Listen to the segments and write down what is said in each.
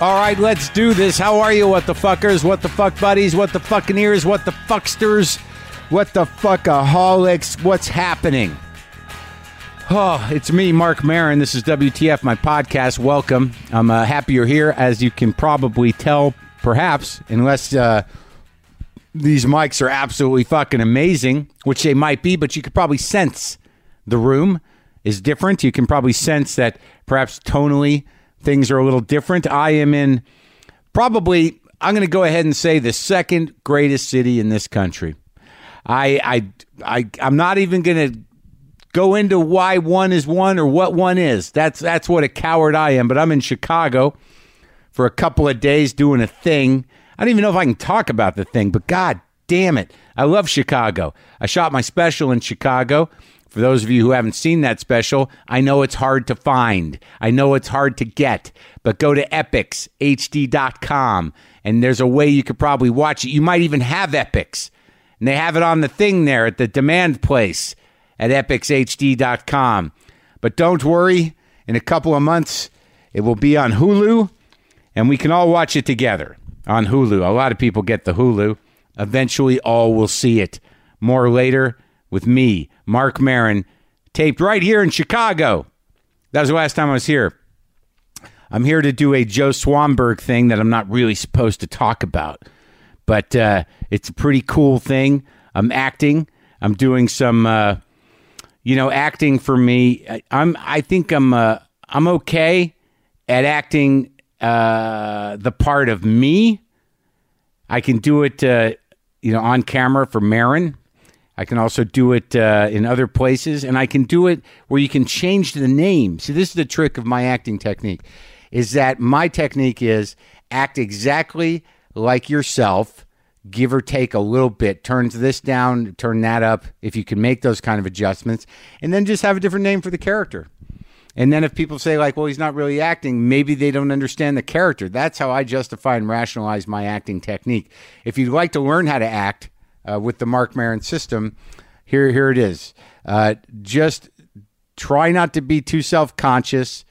All right, let's do this. How are you, what the fuckers, what the fuck buddies, what the fucking ears, what the fucksters, what the fuckaholics, what's happening? Oh, it's me, Marc Maron. This is WTF, my podcast. Welcome. I'm uh, happy you're here, as you can probably tell, perhaps, unless uh, these mics are absolutely fucking amazing, which they might be, but you could probably sense the room is different. You can probably sense that perhaps tonally things are a little different. I am in probably, I'm going to go ahead and say the second greatest city in this country. I, I, I, I'm not even going to go into why one is one or what one is. That's that's what a coward I am. But I'm in Chicago for a couple of days doing a thing. I don't even know if I can talk about the thing, but god damn it. I love Chicago. I shot my special in Chicago. For those of you who haven't seen that special, I know it's hard to find. I know it's hard to get, but go to epixhd.com and there's a way you could probably watch it. You might even have Epix. And they have it on the thing there at the demand place at epixhd.com. But don't worry, in a couple of months, it will be on Hulu, and we can all watch it together on Hulu. A lot of people get the Hulu. Eventually, all will see it. More later with me, Marc Maron, taped right here in Chicago. That was the last time I was here. I'm here to do a Joe Swanberg thing that I'm not really supposed to talk about, but uh, it's a pretty cool thing. I'm acting. I'm doing some, uh, you know, acting for me. I, I'm. I think I'm. Uh, I'm okay at acting uh, the part of me. I can do it, uh, you know, on camera for Maron. I can also do it uh, in other places, and I can do it where you can change the name. See, this is the trick of my acting technique: is that my technique is act exactly like yourself, give or take a little bit. Turns this down, turn that up, if you can make those kind of adjustments, and then just have a different name for the character. And then if people say like, well, he's not really acting, maybe they don't understand the character. That's how I justify and rationalize my acting technique. If you'd like to learn how to act uh, with the Marc Maron system, here here it is. Uh, just try not to be too self conscious.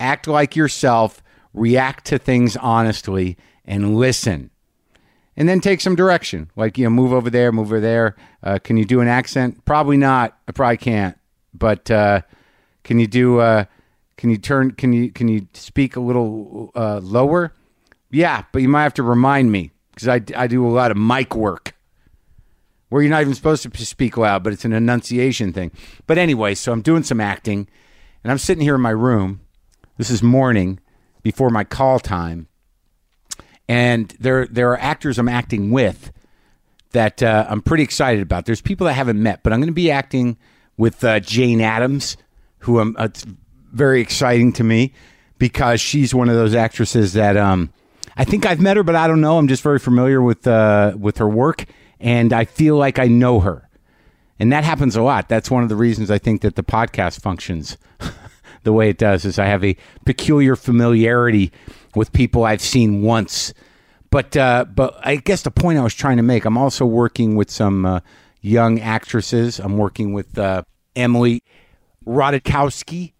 Act like yourself. React to things honestly and listen. And then take some direction, like you know, move over there, move over there. Uh, can you do an accent? Probably not. I probably can't. But uh, can you do? Uh, can you turn? Can you can you speak a little uh, lower? Yeah, but you might have to remind me because I, I do a lot of mic work where you're not even supposed to speak loud, but it's an enunciation thing. But anyway, so I'm doing some acting, and I'm sitting here in my room. This is morning before my call time, and there there are actors I'm acting with that uh, I'm pretty excited about. There's people I haven't met, but I'm going to be acting with uh, Jane Adams, who I'm, uh, very exciting to me because she's one of those actresses that um, I think I've met her, but I don't know. I'm just very familiar with uh, with her work, and I feel like I know her. And that happens a lot. That's one of the reasons I think that the podcast functions the way it does is I have a peculiar familiarity with people I've seen once. But uh, but I guess the point I was trying to make, I'm also working with some uh, young actresses. I'm working with uh, Emily Ratajkowski,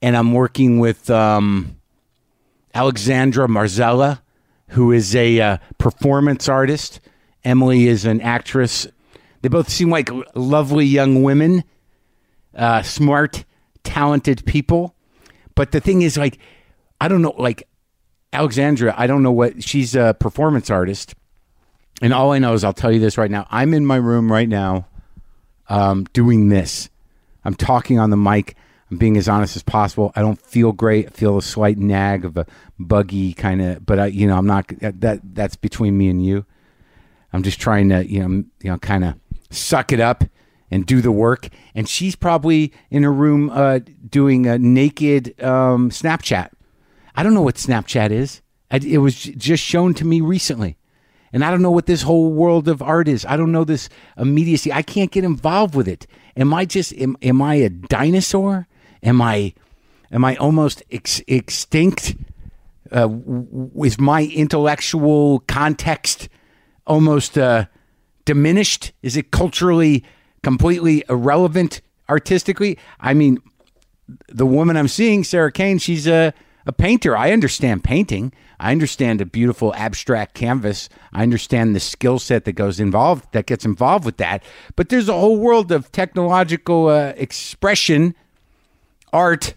and I'm working with um, Alexandra Marzella, who is a uh, performance artist. Emily is an actress. They both seem like lovely young women, uh, smart, talented people. But the thing is, like, I don't know, like, Alexandra, I don't know what she's a performance artist. And all I know is I'll tell you this right now. I'm in my room right now um, doing this. I'm talking on the mic. I'm being as honest as possible. I don't feel great. I feel a slight nag of a buggy kind of, but I, you know, I'm not that. That's between me and you. I'm just trying to, you know, you know, kind of suck it up and do the work. And she's probably in her room uh, doing a naked um, Snapchat. I don't know what Snapchat is. I, it was j- just shown to me recently. And I don't know what this whole world of art is. I don't know this immediacy. I can't get involved with it. Am I just am, am I a dinosaur? Am I am I almost ex- extinct? Uh, w- is my intellectual context almost uh, diminished? Is it culturally completely irrelevant artistically? I mean, the woman I'm seeing, Sarah Cain, she's a a painter. I understand painting. I understand a beautiful abstract canvas. I understand the skill set that goes involved that gets involved with that. But there's a whole world of technological uh, expression, art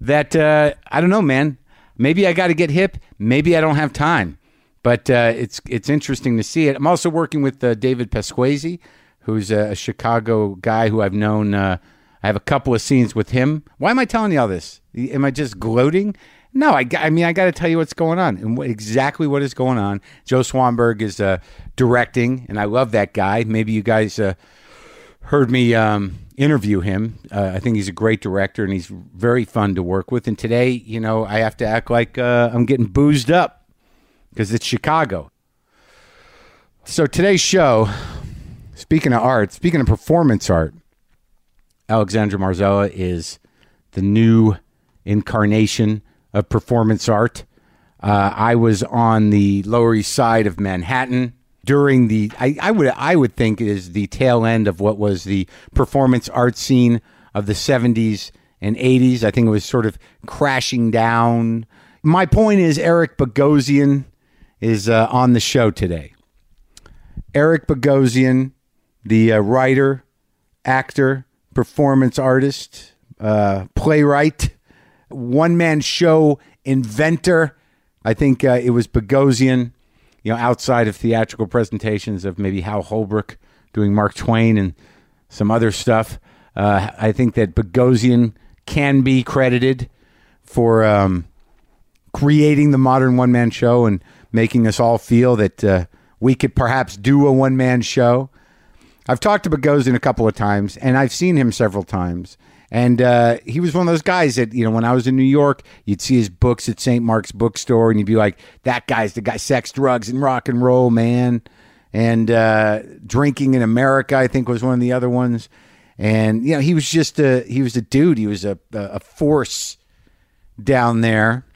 that uh, I don't know, man. Maybe I got to get hip. Maybe I don't have time. But uh, it's it's interesting to see it. I'm also working with uh, David Pasquesi, who's a, Chicago guy who I've known. Uh, I have a couple of scenes with him. Why am I telling you all this? Am I just gloating? No, I, I mean I got to tell you what's going on and exactly what is going on. Joe Swanberg is uh, directing, and I love that guy. Maybe you guys uh, heard me um, interview him. Uh, I think he's a great director, and he's very fun to work with. And today, you know, I have to act like uh, I'm getting boozed up because it's Chicago. So today's show, speaking of art, speaking of performance art, Alexandra Marzella is the new incarnation of performance art. Uh, I was on the Lower East Side of Manhattan during the I, I would I would think is the tail end of what was the performance art scene of the 70s and 80s. I think it was sort of crashing down. My point is Eric Bogosian is uh, on the show today. Eric Bogosian, the uh, writer, actor, performance artist, uh, playwright, one man show inventor. I think uh, it was Bogosian, you know, outside of theatrical presentations of maybe Hal Holbrook doing Mark Twain and some other stuff. Uh, I think that Bogosian can be credited for um, creating the modern one man show and making us all feel that uh, we could perhaps do a one man show. I've talked to Bogosian a couple of times, and I've seen him several times. And uh, he was one of those guys that, you know, when I was in New York, you'd see his books at St. Mark's bookstore, and you'd be like, that guy's the guy, sex, drugs, and rock and roll, man. And uh, Drinking in America, I think, was one of the other ones. And, you know, he was just a, he was a dude. He was a, a force down there.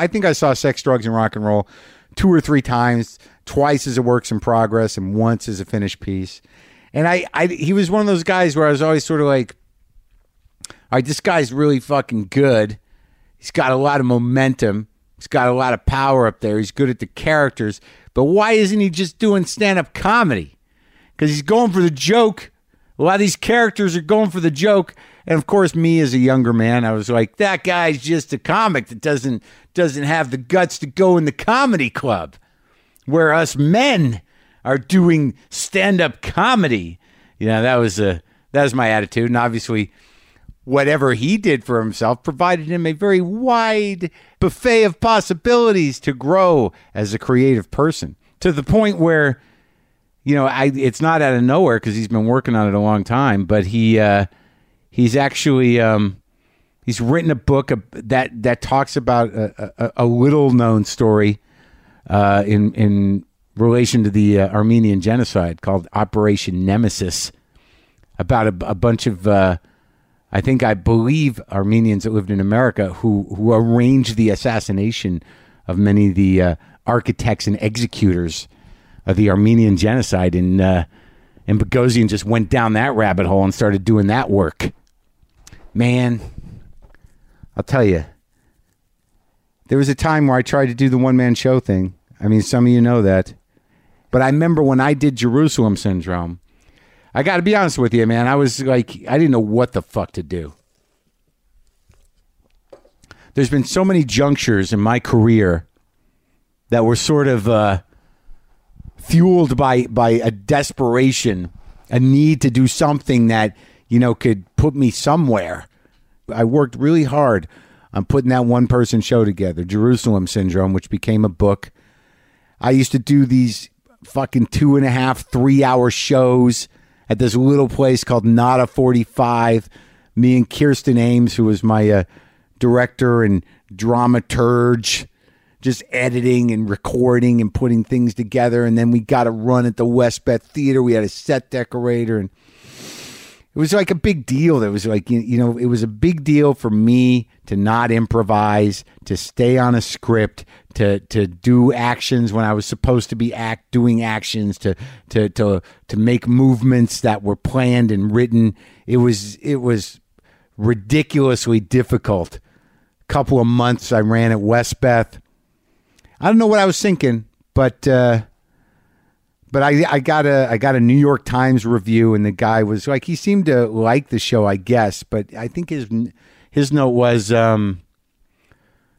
I think I saw Sex, Drugs, and Rock and Roll two or three times, twice as a works in progress and once as a finished piece. And I, I he was one of those guys where I was always sort of like, all right, this guy's really fucking good. He's got a lot of momentum. He's got a lot of power up there. He's good at the characters. But why isn't he just doing stand up comedy? Because he's going for the joke. A lot of these characters are going for the joke. And of course, me as a younger man, I was like, that guy's just a comic that doesn't doesn't have the guts to go in the comedy club, where us men are doing stand up comedy. You know, that was a that was my attitude, and obviously, whatever he did for himself provided him a very wide buffet of possibilities to grow as a creative person to the point where you know I, it's not out of nowhere because he's been working on it a long time but he uh, he's actually um, he's written a book that that talks about a, a, a little known story uh, in in relation to the uh, Armenian genocide called Operation Nemesis about a, a bunch of uh, I think I believe Armenians that lived in America who who arranged the assassination of many of the uh, architects and executors of the Armenian genocide and uh, and Bogosian just went down that rabbit hole and started doing that work. Man, I'll tell you, there was a time where I tried to do the one man show thing. I mean, some of you know that. But I remember when I did Jerusalem Syndrome, I got to be honest with you, man. I was like, I didn't know what the fuck to do. There's been so many junctures in my career that were sort of uh, fueled by by a desperation, a need to do something that you know, could put me somewhere. I worked really hard on putting that one person show together, Jerusalem Syndrome, which became a book. I used to do these fucking two and a half, three hour shows at this little place called Nada 45. Me and Kirsten Ames, who was my uh, director and dramaturge, just editing and recording and putting things together. And then we got a run at the Westbeth Theater. We had a set decorator and was like a big deal. It was like you know, it was a big deal for me to not improvise, to stay on a script, to to do actions when I was supposed to be act doing actions, to to to to make movements that were planned and written. It was it was ridiculously difficult A couple of months I ran at Westbeth. I don't know what I was thinking, but uh, but I I got a I got a New York Times review, and the guy was like he seemed to like the show, I guess, but I think his his note was um,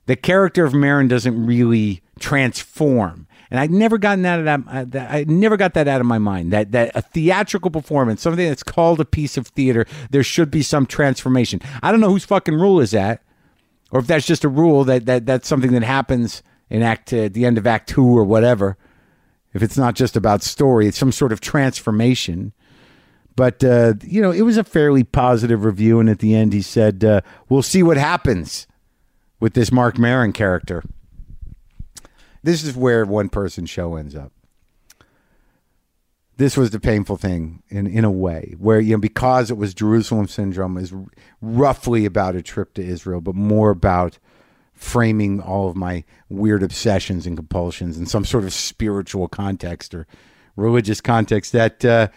the character of Maron doesn't really transform. And I'd never gotten that out of that. I never got that out of my mind. That that a theatrical performance, something that's called a piece of theater, there should be some transformation. I don't know whose fucking rule is that, or if that's just a rule that that that's something that happens in act at the end of act two or whatever. If it's not just about story, it's some sort of transformation. But uh, you know, it was a fairly positive review, and at the end, he said, uh, "We'll see what happens with this Marc Maron character." This is where one person show ends up. This was the painful thing in, in a way, where you know because it was Jerusalem syndrome is roughly about a trip to Israel, but more about framing all of my weird obsessions and compulsions in some sort of spiritual context or religious context that uh,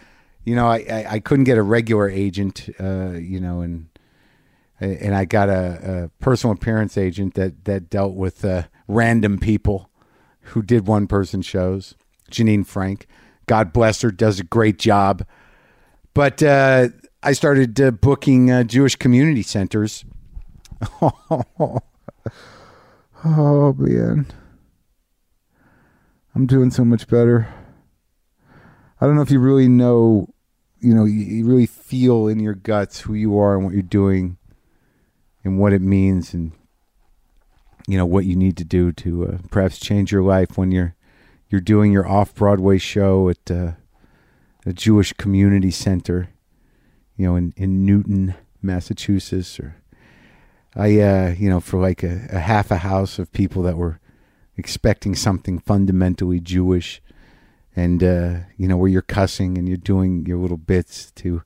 you know I, I, I, couldn't get a regular agent uh, you know and and I got a, a, personal appearance agent that that dealt with uh, random people who did one person shows, Janine Frank. God bless her, does a great job. But uh, I started uh, booking uh, Jewish community centers. oh, man. I'm doing so much better. I don't know if you really know, you know, you, really feel in your guts who you are and what you're doing and what it means and you know what you need to do to uh, perhaps change your life when you're you're doing your off Broadway show at uh, a Jewish community center, you know, in in Newton, Massachusetts, or I, uh, you know, for like a, a half a house of people that were expecting something fundamentally Jewish, and uh, you know where you're cussing and you're doing your little bits to,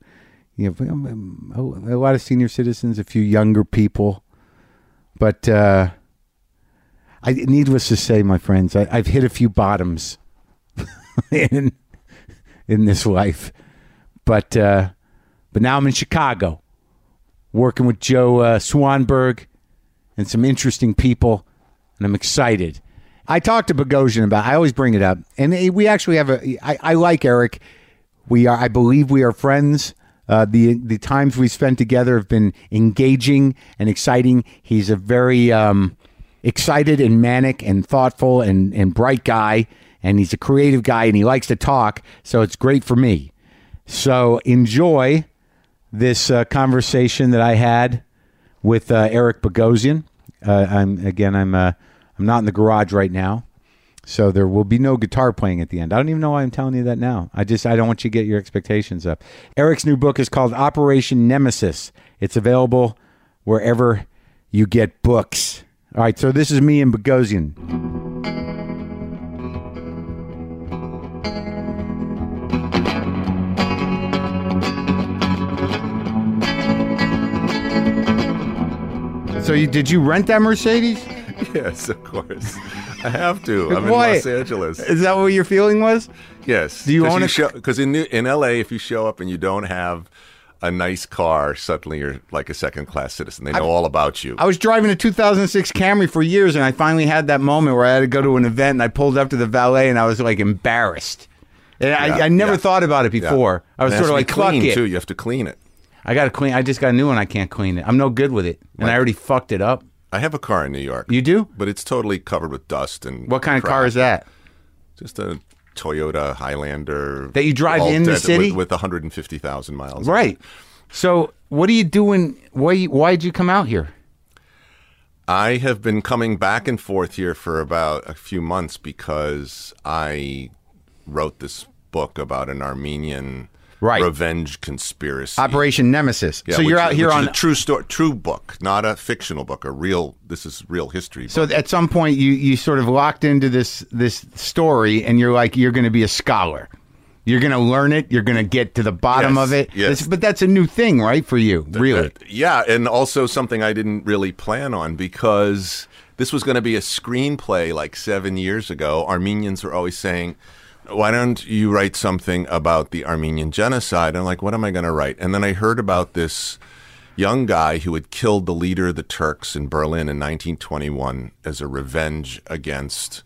you know, um, um, a lot of senior citizens, a few younger people, but. Uh, I needless to say, my friends, I, have hit a few bottoms in in this life, but uh, but now I'm in Chicago, working with Joe uh, Swanberg and some interesting people, and I'm excited. I talked to Bogosian about. I always bring it up, and we actually have a. I, I like Eric. We are. I believe we are friends. Uh, the the times we spent together have been engaging and exciting. He's a very um, excited and manic and thoughtful and, and bright guy. And he's a creative guy and he likes to talk. So it's great for me. So enjoy this uh, conversation that I had with uh, Eric Bogosian. Uh, I'm again. I'm uh, I'm not in the garage right now, so there will be no guitar playing at the end. I don't even know why I'm telling you that now. I just I don't want you to get your expectations up. Eric's new book is called Operation Nemesis. It's available wherever you get books. All right, so this is me and Bogosian. So you did you rent that Mercedes? Yes, of course. I have to. I'm Why? in Los Angeles. Is that what your feeling was? Yes. Do you own it? Because in in LA, if you show up and you don't have a nice car, suddenly you're like a second class citizen. They know I, all about you. I was driving a 2006 Camry for years, and I finally had that moment where I had to go to an event, and I pulled up to the valet, and I was like embarrassed. And yeah, I, I, never yeah. thought about it before. Yeah. I was sort of like, clean it. too. You have to clean it. I got to clean. I just got a new one. I can't clean it. I'm no good with it, and I already fucked it up. I have a car in New York. You do, but it's totally covered with dust and. What kind crap. of car is that? Just a Toyota Highlander that you drive in the city with, with 150,000 miles. Right. So, what are you doing? Why why did you come out here? I have been coming back and forth here for about a few months because I wrote this book about an Armenian right. revenge conspiracy, Operation Nemesis. Yeah, so you're out here on a true story, true book, not a fictional book. A real. This is real history. Book. So at some point, you you sort of locked into this this story, and you're like, you're going to be a scholar. You're going to learn it. You're going to get to the bottom yes, of it. Yes. but that's a new thing, right, for you, really? Uh, yeah, and also something I didn't really plan on because this was going to be a screenplay like seven years ago. Armenians are always saying, why don't you write something about the Armenian genocide? And I'm like, what am I going to write? And then I heard about this young guy who had killed the leader of the Turks in Berlin in 1921 as a revenge against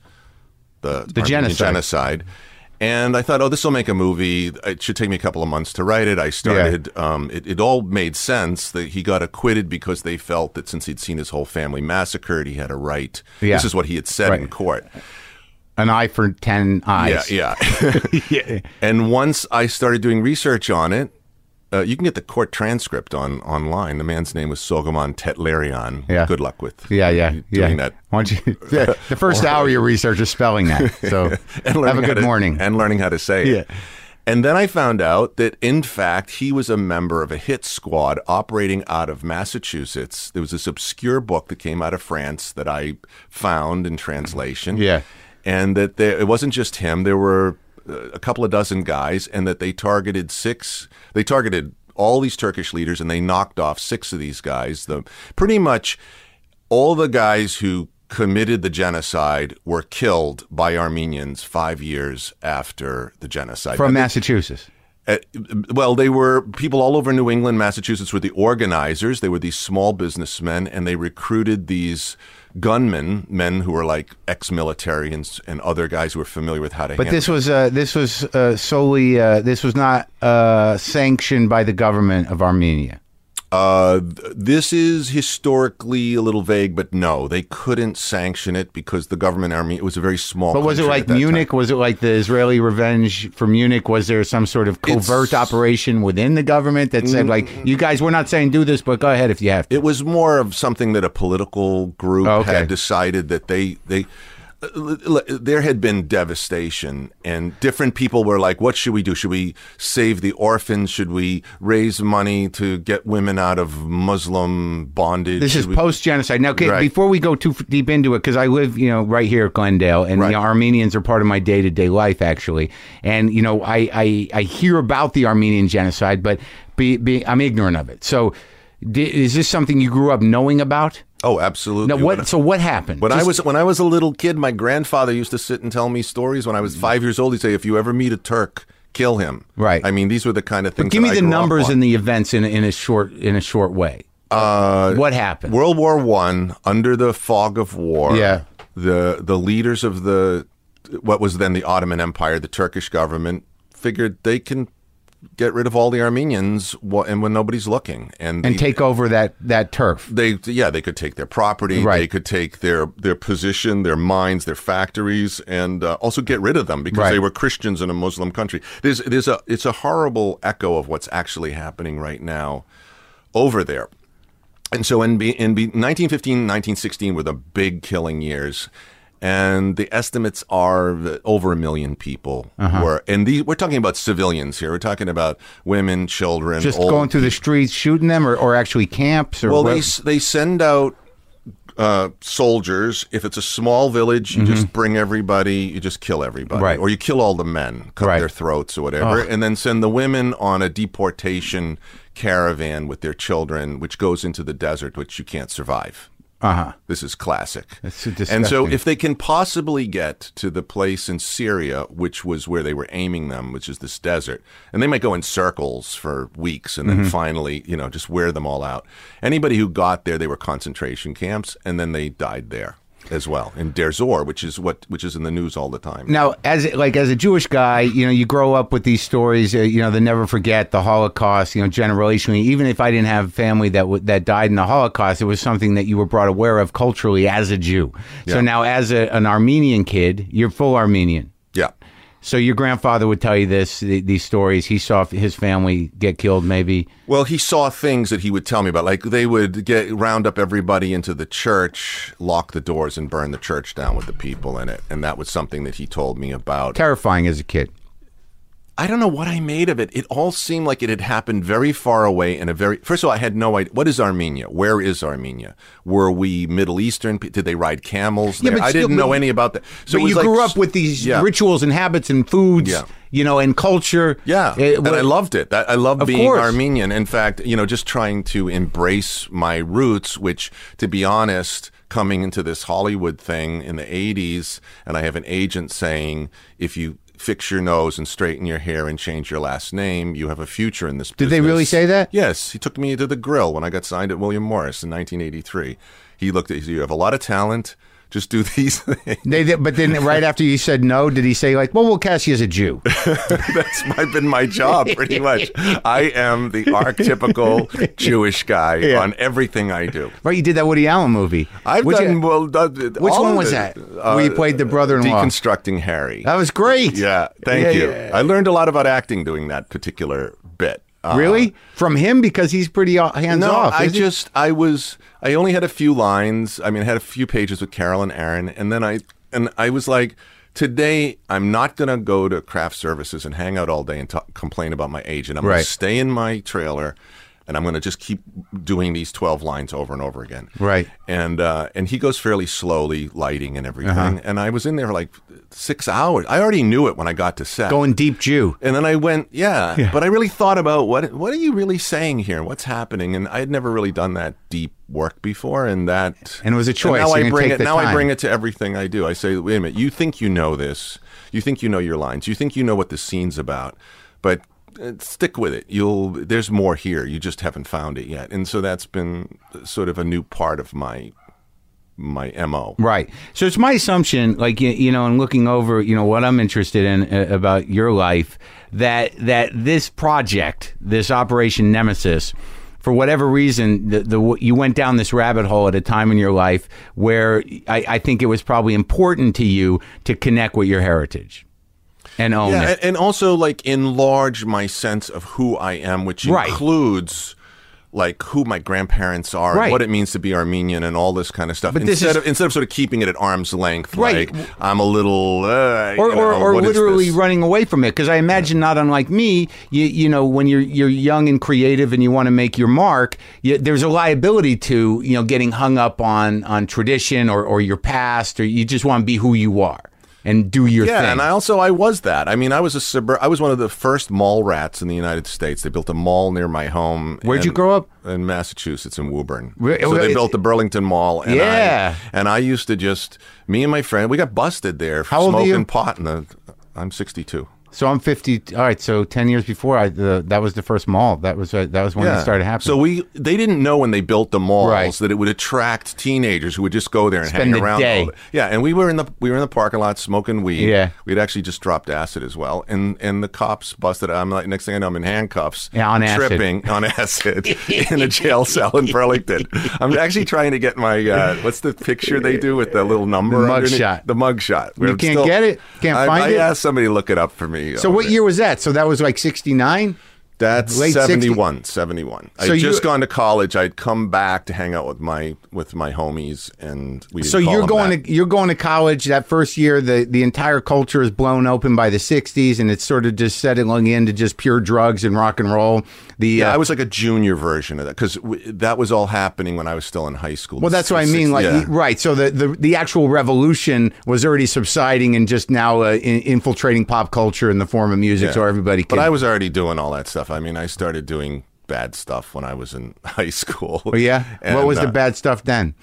the, the genocide. genocide. And I thought, oh, this will make a movie. It should take me a couple of months to write it. I started. Yeah. Um, it, it, all made sense that he got acquitted because they felt that since he'd seen his whole family massacred, he had a right. Yeah. This is what he had said right. in court. An eye for ten eyes. Yeah, yeah. yeah. And once I started doing research on it, uh, you can get the court transcript on online. The man's name was Soghomon Tehlirian. Yeah. Good luck with yeah, yeah, doing yeah. that. Why don't you, the first hour of your research is spelling that. So have a good to, morning and learning how to say yeah. it. And then I found out that, in fact, he was a member of a hit squad operating out of Massachusetts. There was this obscure book that came out of France that I found in translation. Yeah. And that there, it wasn't just him. There were a couple of dozen guys, and that they targeted six. They targeted all these Turkish leaders, and they knocked off six of these guys. The pretty much all the guys who committed the genocide were killed by Armenians five years after the genocide from Massachusetts. Uh, well, they were people all over New England, Massachusetts were the organizers. They were these small businessmen, and they recruited these gunmen, men who were like ex-military and, and other guys who were familiar with how to. But this was uh, this was uh, solely uh, this was not uh, sanctioned by the government of Armenia. Uh, this is historically a little vague, but no, they couldn't sanction it because the government army. It was a very small. But was it like Munich? Time. Was it like the Israeli revenge for Munich? Was there some sort of covert it's, operation within the government that said, like, mm. you guys, we're not saying do this, but go ahead if you have to? It was more of something that a political group oh, okay. had decided that they they there had been devastation, and different people were like, "What should we do? Should we save the orphans? Should we raise money to get women out of Muslim bondage?" This should is post genocide. Now, okay, right. before we go too deep into it, because I live, you know, right here at Glendale, and right. the Armenians are part of my day to day life, actually. And you know, I, I I hear about the Armenian genocide, but be, be, I'm ignorant of it. So, is this something you grew up knowing about? Oh, absolutely. Now, what? so what happened? When Just, I was when I was a little kid, my grandfather used to sit and tell me stories. When I was five years old, he'd say, "If you ever meet a Turk, kill him." Right. I mean, these were the kind of things. But give me the numbers and the events in in a short in a short way. Uh, what happened? World War One, under the fog of war. Yeah. The the leaders of the what was then the Ottoman Empire, the Turkish government, figured they can get rid of all the Armenians and when nobody's looking and and take over that that turf. They yeah, they could take their property, right. they could take their their position, their mines, their factories and uh, also get rid of them because right. they were Christians in a Muslim country. There's there's a it's a horrible echo of what's actually happening right now over there. And so in, in 1915, 1916 were the big killing years and the estimates are that over a million people uh-huh. were, and the, we're talking about civilians here. We're talking about women, children, just going through the streets shooting them, or, or actually camps. Or well, they they send out uh, soldiers. If it's a small village, you mm-hmm. just bring everybody, you just kill everybody, right. or you kill all the men, cut right. their throats or whatever, oh. and then send the women on a deportation caravan with their children, which goes into the desert, which you can't survive. Uh-huh. This is classic. And so, if they can possibly get to the place in Syria, which was where they were aiming them, which is this desert, and they might go in circles for weeks and then mm-hmm. finally, you know, just wear them all out. Anybody who got there, they were concentration camps, and then they died there as well in Der Zor, which is what which is in the news all the time. Now, as like as a Jewish guy, you know, you grow up with these stories. Uh, you know, the never forget the Holocaust. You know, generationally, even if I didn't have family that w- that died in the Holocaust, it was something that you were brought aware of culturally as a Jew. So now, as a, an Armenian kid, you're full Armenian. So your grandfather would tell you this, these stories. He saw his family get killed, maybe. Well, he saw things that he would tell me about. Like they would get round up everybody into the church, lock the doors, and burn the church down with the people in it. And that was something that he told me about. Terrifying as a kid. I don't know what I made of it. It all seemed like it had happened very far away in a very. First of all, I had no idea. What is Armenia? Where is Armenia? Were we Middle Eastern? Did they ride camels? Yeah, but I didn't know any about that. So you like, grew up with these yeah. rituals and habits and foods. Yeah. You know, and culture. Yeah, it, and I loved it. I, loved being course. Armenian. In fact, you know, just trying to embrace my roots, which, to be honest, coming into this Hollywood thing in the 80s, and I have an agent saying, if you fix your nose and straighten your hair and change your last name, you have a future in this. Did they really say that? Yes, he took me to the grill when I got signed at William Morris in 1983. He looked at you have a lot of talent just do these things. They, did, but then right after you said no, did he say like, "Well, we'll cast you as a Jew"? That's my, been my job pretty much. I am the archetypical Jewish guy yeah. on everything I do. Right, you did that Woody Allen movie. I've which, done well. Uh, which one was that? Uh, Where you played the brother-in-law, deconstructing Harry. That was great. Yeah, thank yeah, you. Yeah. I learned a lot about acting doing that particular bit. Uh, really? From him because he's pretty uh, hands no, off. I just I was I only had a few lines. I mean, I had a few pages with Caroline Aaron, and then I and I was like, today I'm not going to go to craft services and hang out all day and talk, complain about my agent. I'm right. going to stay in my trailer and I'm going to just keep doing these 12 lines over and over again. Right. And uh, and he goes fairly slowly, lighting and everything. Uh-huh. And I was in there like six hours. I already knew it when I got to set. Going deep Jew. And then I went, yeah, yeah. But I really thought about what what are you really saying here? What's happening? And I had never really done that deep work before, and that and it was a choice. now I bring it. Now time. I bring it to everything I do. I say, wait a minute, you think you know this? You think you know your lines? You think you know what the scene's about? But stick with it. You'll there's more here. You just haven't found it yet. And so that's been sort of a new part of my my mo. Right. So it's my assumption, like you, you know, and looking over, you know, what I'm interested in uh, about your life, that that this project, this Operation Nemesis, for whatever reason, the, the you went down this rabbit hole at a time in your life where I, I think it was probably important to you to connect with your heritage and own yeah, it. And also like enlarge my sense of who I am, which right. includes like who my grandparents are, right. what it means to be Armenian, and all this kind of stuff. But instead is, of instead of sort of keeping it at arm's length, right. like I'm a little, uh, or, you know, or, or literally running away from it. Because I imagine, not unlike me, you you know, when you're you're young and creative and you want to make your mark, you, there's a liability to you know getting hung up on on tradition or or your past, or you just want to be who you are and do your yeah, thing. and I also I was that. I mean, I was a suburb. I was one of the first mall rats in the United States. They built a mall near my home. Where'd and, you grow up? In Massachusetts, in Woburn. so they built the Burlington Mall. And yeah, I, and I used to just me and my friend. We got busted there smoking pot. In the, I'm 62. So I'm 50. All right, so 10 years before I the, that was the first mall. That was uh, that was when yeah. it started happening. So we they didn't know when they built the malls right. that it would attract teenagers who would just go there and Spend hang around. Day. Yeah, and we were in the we were in the parking lot smoking weed. Yeah, we'd actually just dropped acid as well, and and the cops busted. I'm like next thing I know, I'm in handcuffs. Yeah, on acid. tripping on acid in a jail cell in Burlington. I'm actually trying to get my uh, what's the picture they do with the little number? The mug shot. The mugshot. You can't still, get it. Can't I, find I it. I asked somebody to look it up for me. So what year was that? So that was like 69? That's Late 71, 71. So I'd just gone to college. I'd come back to hang out with my with my homies, and we. So you're going back. to you're going to college that first year. The the entire culture is blown open by the 60s, and it's sort of just settling into just pure drugs and rock and roll. The yeah, uh, I was like a junior version of that because w- that was all happening when I was still in high school. Well, that's what I mean. Like yeah. right. So the, the the actual revolution was already subsiding and just now uh, in, infiltrating pop culture in the form of music, yeah. so everybody. Can, but I was already doing all that stuff. I mean, I started doing bad stuff when I was in high school. Oh yeah, and, what was the uh, bad stuff then?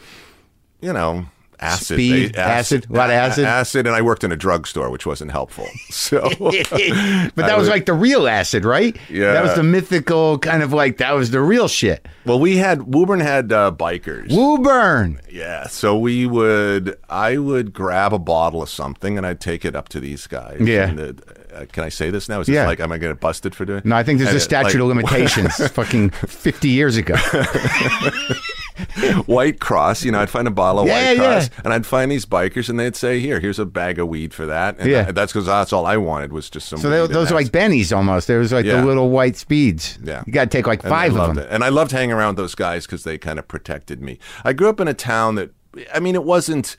You know, acid, speed, acid, acid, a lot of acid, acid, and I worked in a drugstore, which wasn't helpful. So, but that was, was, like the real acid, right? Yeah, that was the mythical kind of like that was the real shit. Well, we had Woburn had uh, bikers. Woburn, yeah. So we would, I would grab a bottle of something and I'd take it up to these guys. Yeah. The, uh, can I say this now? Is yeah. like, am I going to get busted for doing? No, I think there's and a statute like, of limitations. fucking fifty years ago. White Cross, you know, I'd find a bottle of yeah, White Cross, yeah. and I'd find these bikers, and they'd say, "Here, here's a bag of weed for that." And yeah, that's because that's all I wanted was just some. So they, those are like bennies almost. There was like yeah. the little white speeds. Yeah, you got to take like five of them. It. And I loved hanging around those guys because they kind of protected me. I grew up in a town that, I mean, it wasn't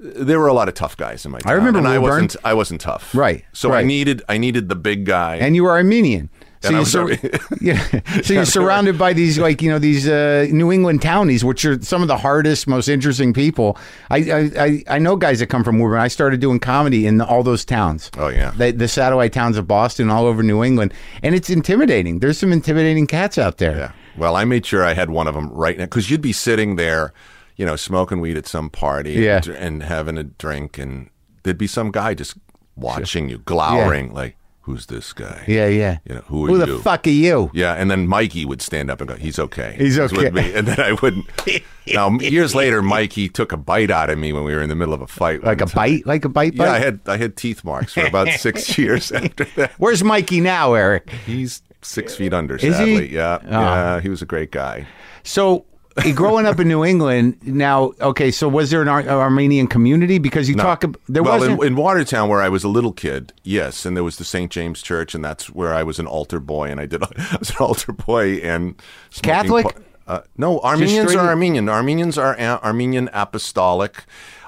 there were a lot of tough guys in my town. I remember and I wasn't I wasn't tough. Right. So right. I needed I needed the big guy. And you were Armenian. So you're, sur- yeah. so you're surrounded by these like you know these uh, New England townies, which are some of the hardest, most interesting people. I I, I know guys that come from Woburn. I started doing comedy in all those towns. Oh yeah, the, the satellite towns of Boston, all over New England, and it's intimidating. There's some intimidating cats out there. Yeah. Well, I made sure I had one of them right now because you'd be sitting there you know, smoking weed at some party yeah. and, and having a drink, and there'd be some guy just watching you, glowering, like, who's this guy? Yeah, yeah. You know, who are Who you? the fuck are you? Yeah, and then Mikey would stand up and go, "He's okay. He's with okay." me," and then I wouldn't. now, years later, Mikey took a bite out of me when we were in the middle of a fight. Like a time. bite? Like a bite bite? Yeah, I had I had teeth marks for about six years after that. Where's Mikey now, Eric? He's six feet under. Sadly, yeah, Oh. yeah. He was a great guy. So, growing up in New England, now, okay, so was there an Ar- Armenian community? Because you talk, ab- there well, wasn't. in, in Watertown, where I was a little kid, yes, and there was the St. James Church, and that's where I was an altar boy, and I did. I was an altar boy and Catholic? po- uh, no, Armenians are Armenian. Armenians are a- Armenian Apostolic.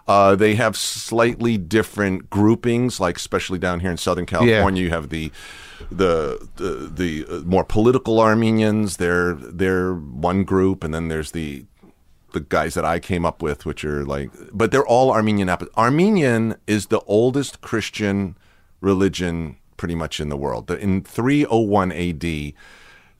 Uh, they have slightly different groupings, like especially down here in Southern California, you have the the the, the uh, more political Armenians. They're they're one group, and then there's the the guys that I came up with, which are like, but they're all Armenian. Armenian is the oldest Christian religion pretty much in the world. In 301 AD, the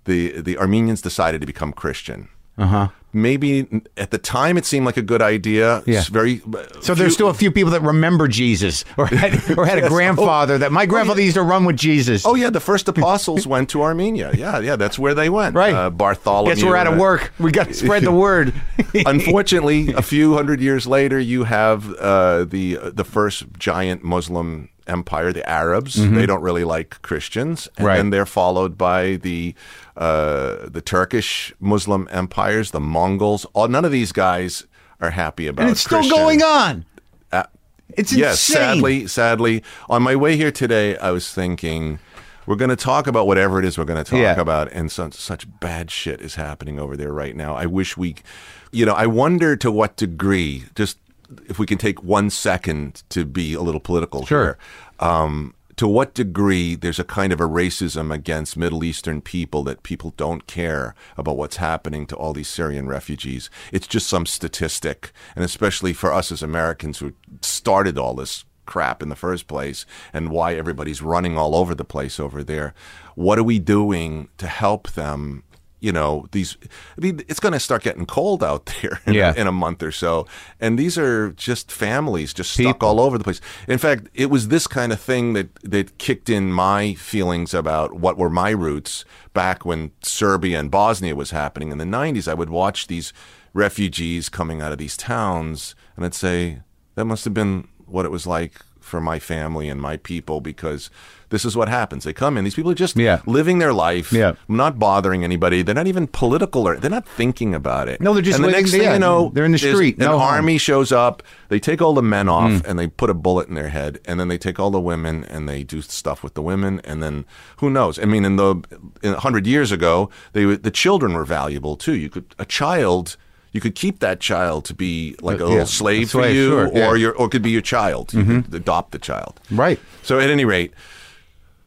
the Armenians decided to become Christian. Uh huh. Maybe at the time it seemed like a good idea. Yeah. It's very. so there's still a few people that remember Jesus or had, or had a grandfather that my grandfather used to run with Jesus. Oh yeah, the first apostles went to Armenia. Yeah, yeah, that's where they went. Right. Uh, Bartholomew. Guess we're out of work. We got to spread the word. Unfortunately, a few hundred years later, you have uh, the the first giant Muslim empire, the Arabs. They don't really like Christians, and Mm-hmm. Right. then they're followed by the uh, the Turkish Muslim empires, the Mongols. All none of these guys are happy about. It. And it's still Christian- going on. Uh, It's yes, insane. sadly, sadly. On my way here today, I was thinking we're going to talk about whatever it is we're going to talk Yeah. about, and such such bad shit is happening over there right now. I wish we, you know, I wonder to what degree. Just if we can take one second to be a little political Sure. here. Um, to what degree there's a kind of a racism against Middle Eastern people that people don't care about what's happening to all these Syrian refugees. It's just some statistic. And especially for us as Americans who started all this crap in the first place and why everybody's running all over the place over there. What are we doing to help them? You know, these, I mean, it's going to start getting cold out there in, Yeah. a, in a month or so. And these are just families just stuck People. all over the place. In fact, it was this kind of thing that, that kicked in my feelings about what were my roots back when Serbia and Bosnia was happening in the 90s. I would watch these refugees coming out of these towns and I'd say, that must have been what it was like for my family and my people because this is what happens. They come in, these people are just Yeah. living their life, Yeah. not bothering anybody. They're not even political or they're not thinking about it. No, they're just and the living- next thing yeah, you know, they're in the street, An no home. army shows up. They take all the men off Mm. and they put a bullet in their head, and then they take all the women and they do stuff with the women, and then who knows? I mean, in the in hundred years ago, they the children were valuable too. You could a child. You could keep that child to be like a Uh, little yeah, slave a for slave, you, sure, or yeah. Mm-hmm. your or it could be your child. You could adopt the child. Right. So at any rate,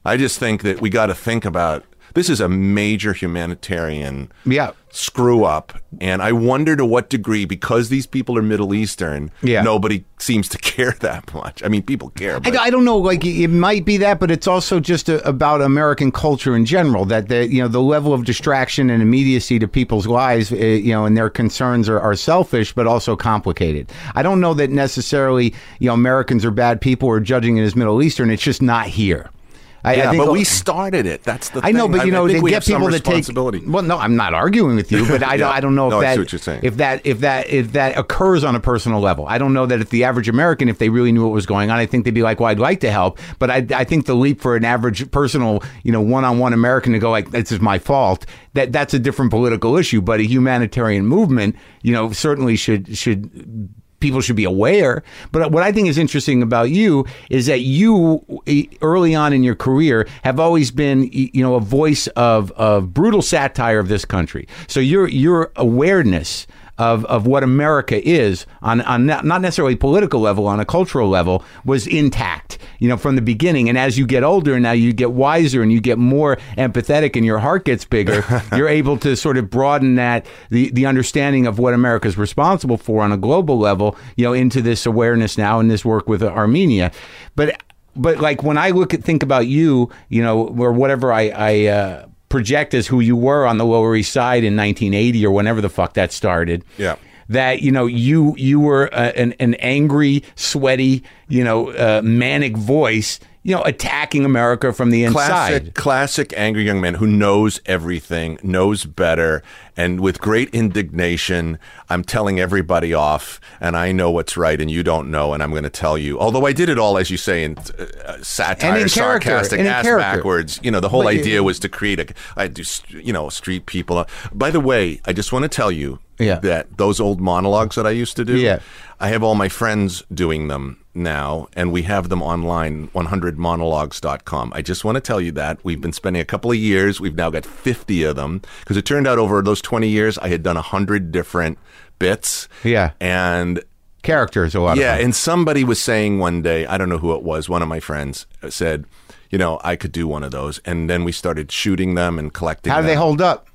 I just think that we got to think about this is a major humanitarian Yeah. screw up, and I wonder to what degree because these people are Middle Eastern, Yeah. nobody seems to care that much. I mean, people care, I, but I don't know. Like it might be that, but it's also just a, about American culture in general. That the you know the level of distraction and immediacy to people's lives, uh, you know, and their concerns are, are selfish, but also complicated. I don't know that necessarily you know Americans are bad people or judging it as Middle Eastern. It's just not here. I, I yeah, think but we started it. That's the. I know, thing. but you know, I we get people that take. responsibility. Well, no, I'm not arguing with you, but I, don't, Yeah. I don't know if No, I that see what you're saying. if that if that if that occurs on a personal level. I don't know that if the average American, if they really knew what was going on, I think they'd be like, "Well, I'd like to help," but I, I think the leap for an average personal, you know, one-on-one American to go like, "This is my fault," that that's a different political issue. But a humanitarian movement, you know, certainly should should people should be aware. But what I think is interesting about you is that you, early on in your career, have always been, you know, a voice of of brutal satire of this country. So your your awareness. Of, of what America is on, on not necessarily political level on a cultural level was intact you know from the beginning. And as you get older and now you get wiser and you get more empathetic and your heart gets bigger you're able to sort of broaden that the the understanding of what America is responsible for on a global level you know into this awareness now and this work with Armenia. But but like when I look at think about you you know or whatever I I uh, project as who you were on the Lower East Side in 1980 or whenever the fuck that started Yeah. that you know you you were uh, an an angry, sweaty, you know, uh, manic voice. You know, attacking America from the inside. Classic, classic angry young man who knows everything, knows better, and with great indignation, I'm telling everybody off, and I know what's right, and you don't know, and I'm going to tell you. Although I did it all, as you say, in uh, satire, And in sarcastic, ass character. backwards. You know, the whole But you- idea was to create a, I do, you know, street people. By the way, I just want to tell you Yeah. that those old monologues that I used to do, Yeah. I have all my friends doing them now, and we have them online, 100monologues.com. I just want to tell you that. We've been spending a couple of years. We've now got 50 of them because it turned out over those 20 years, I had done 100 different bits. Yeah. And Characters, a lot yeah, of them. and somebody was saying one day, I don't know who it was, one of my friends uh, said, you know, I could do one of those. And then we started shooting them and collecting How do they hold up?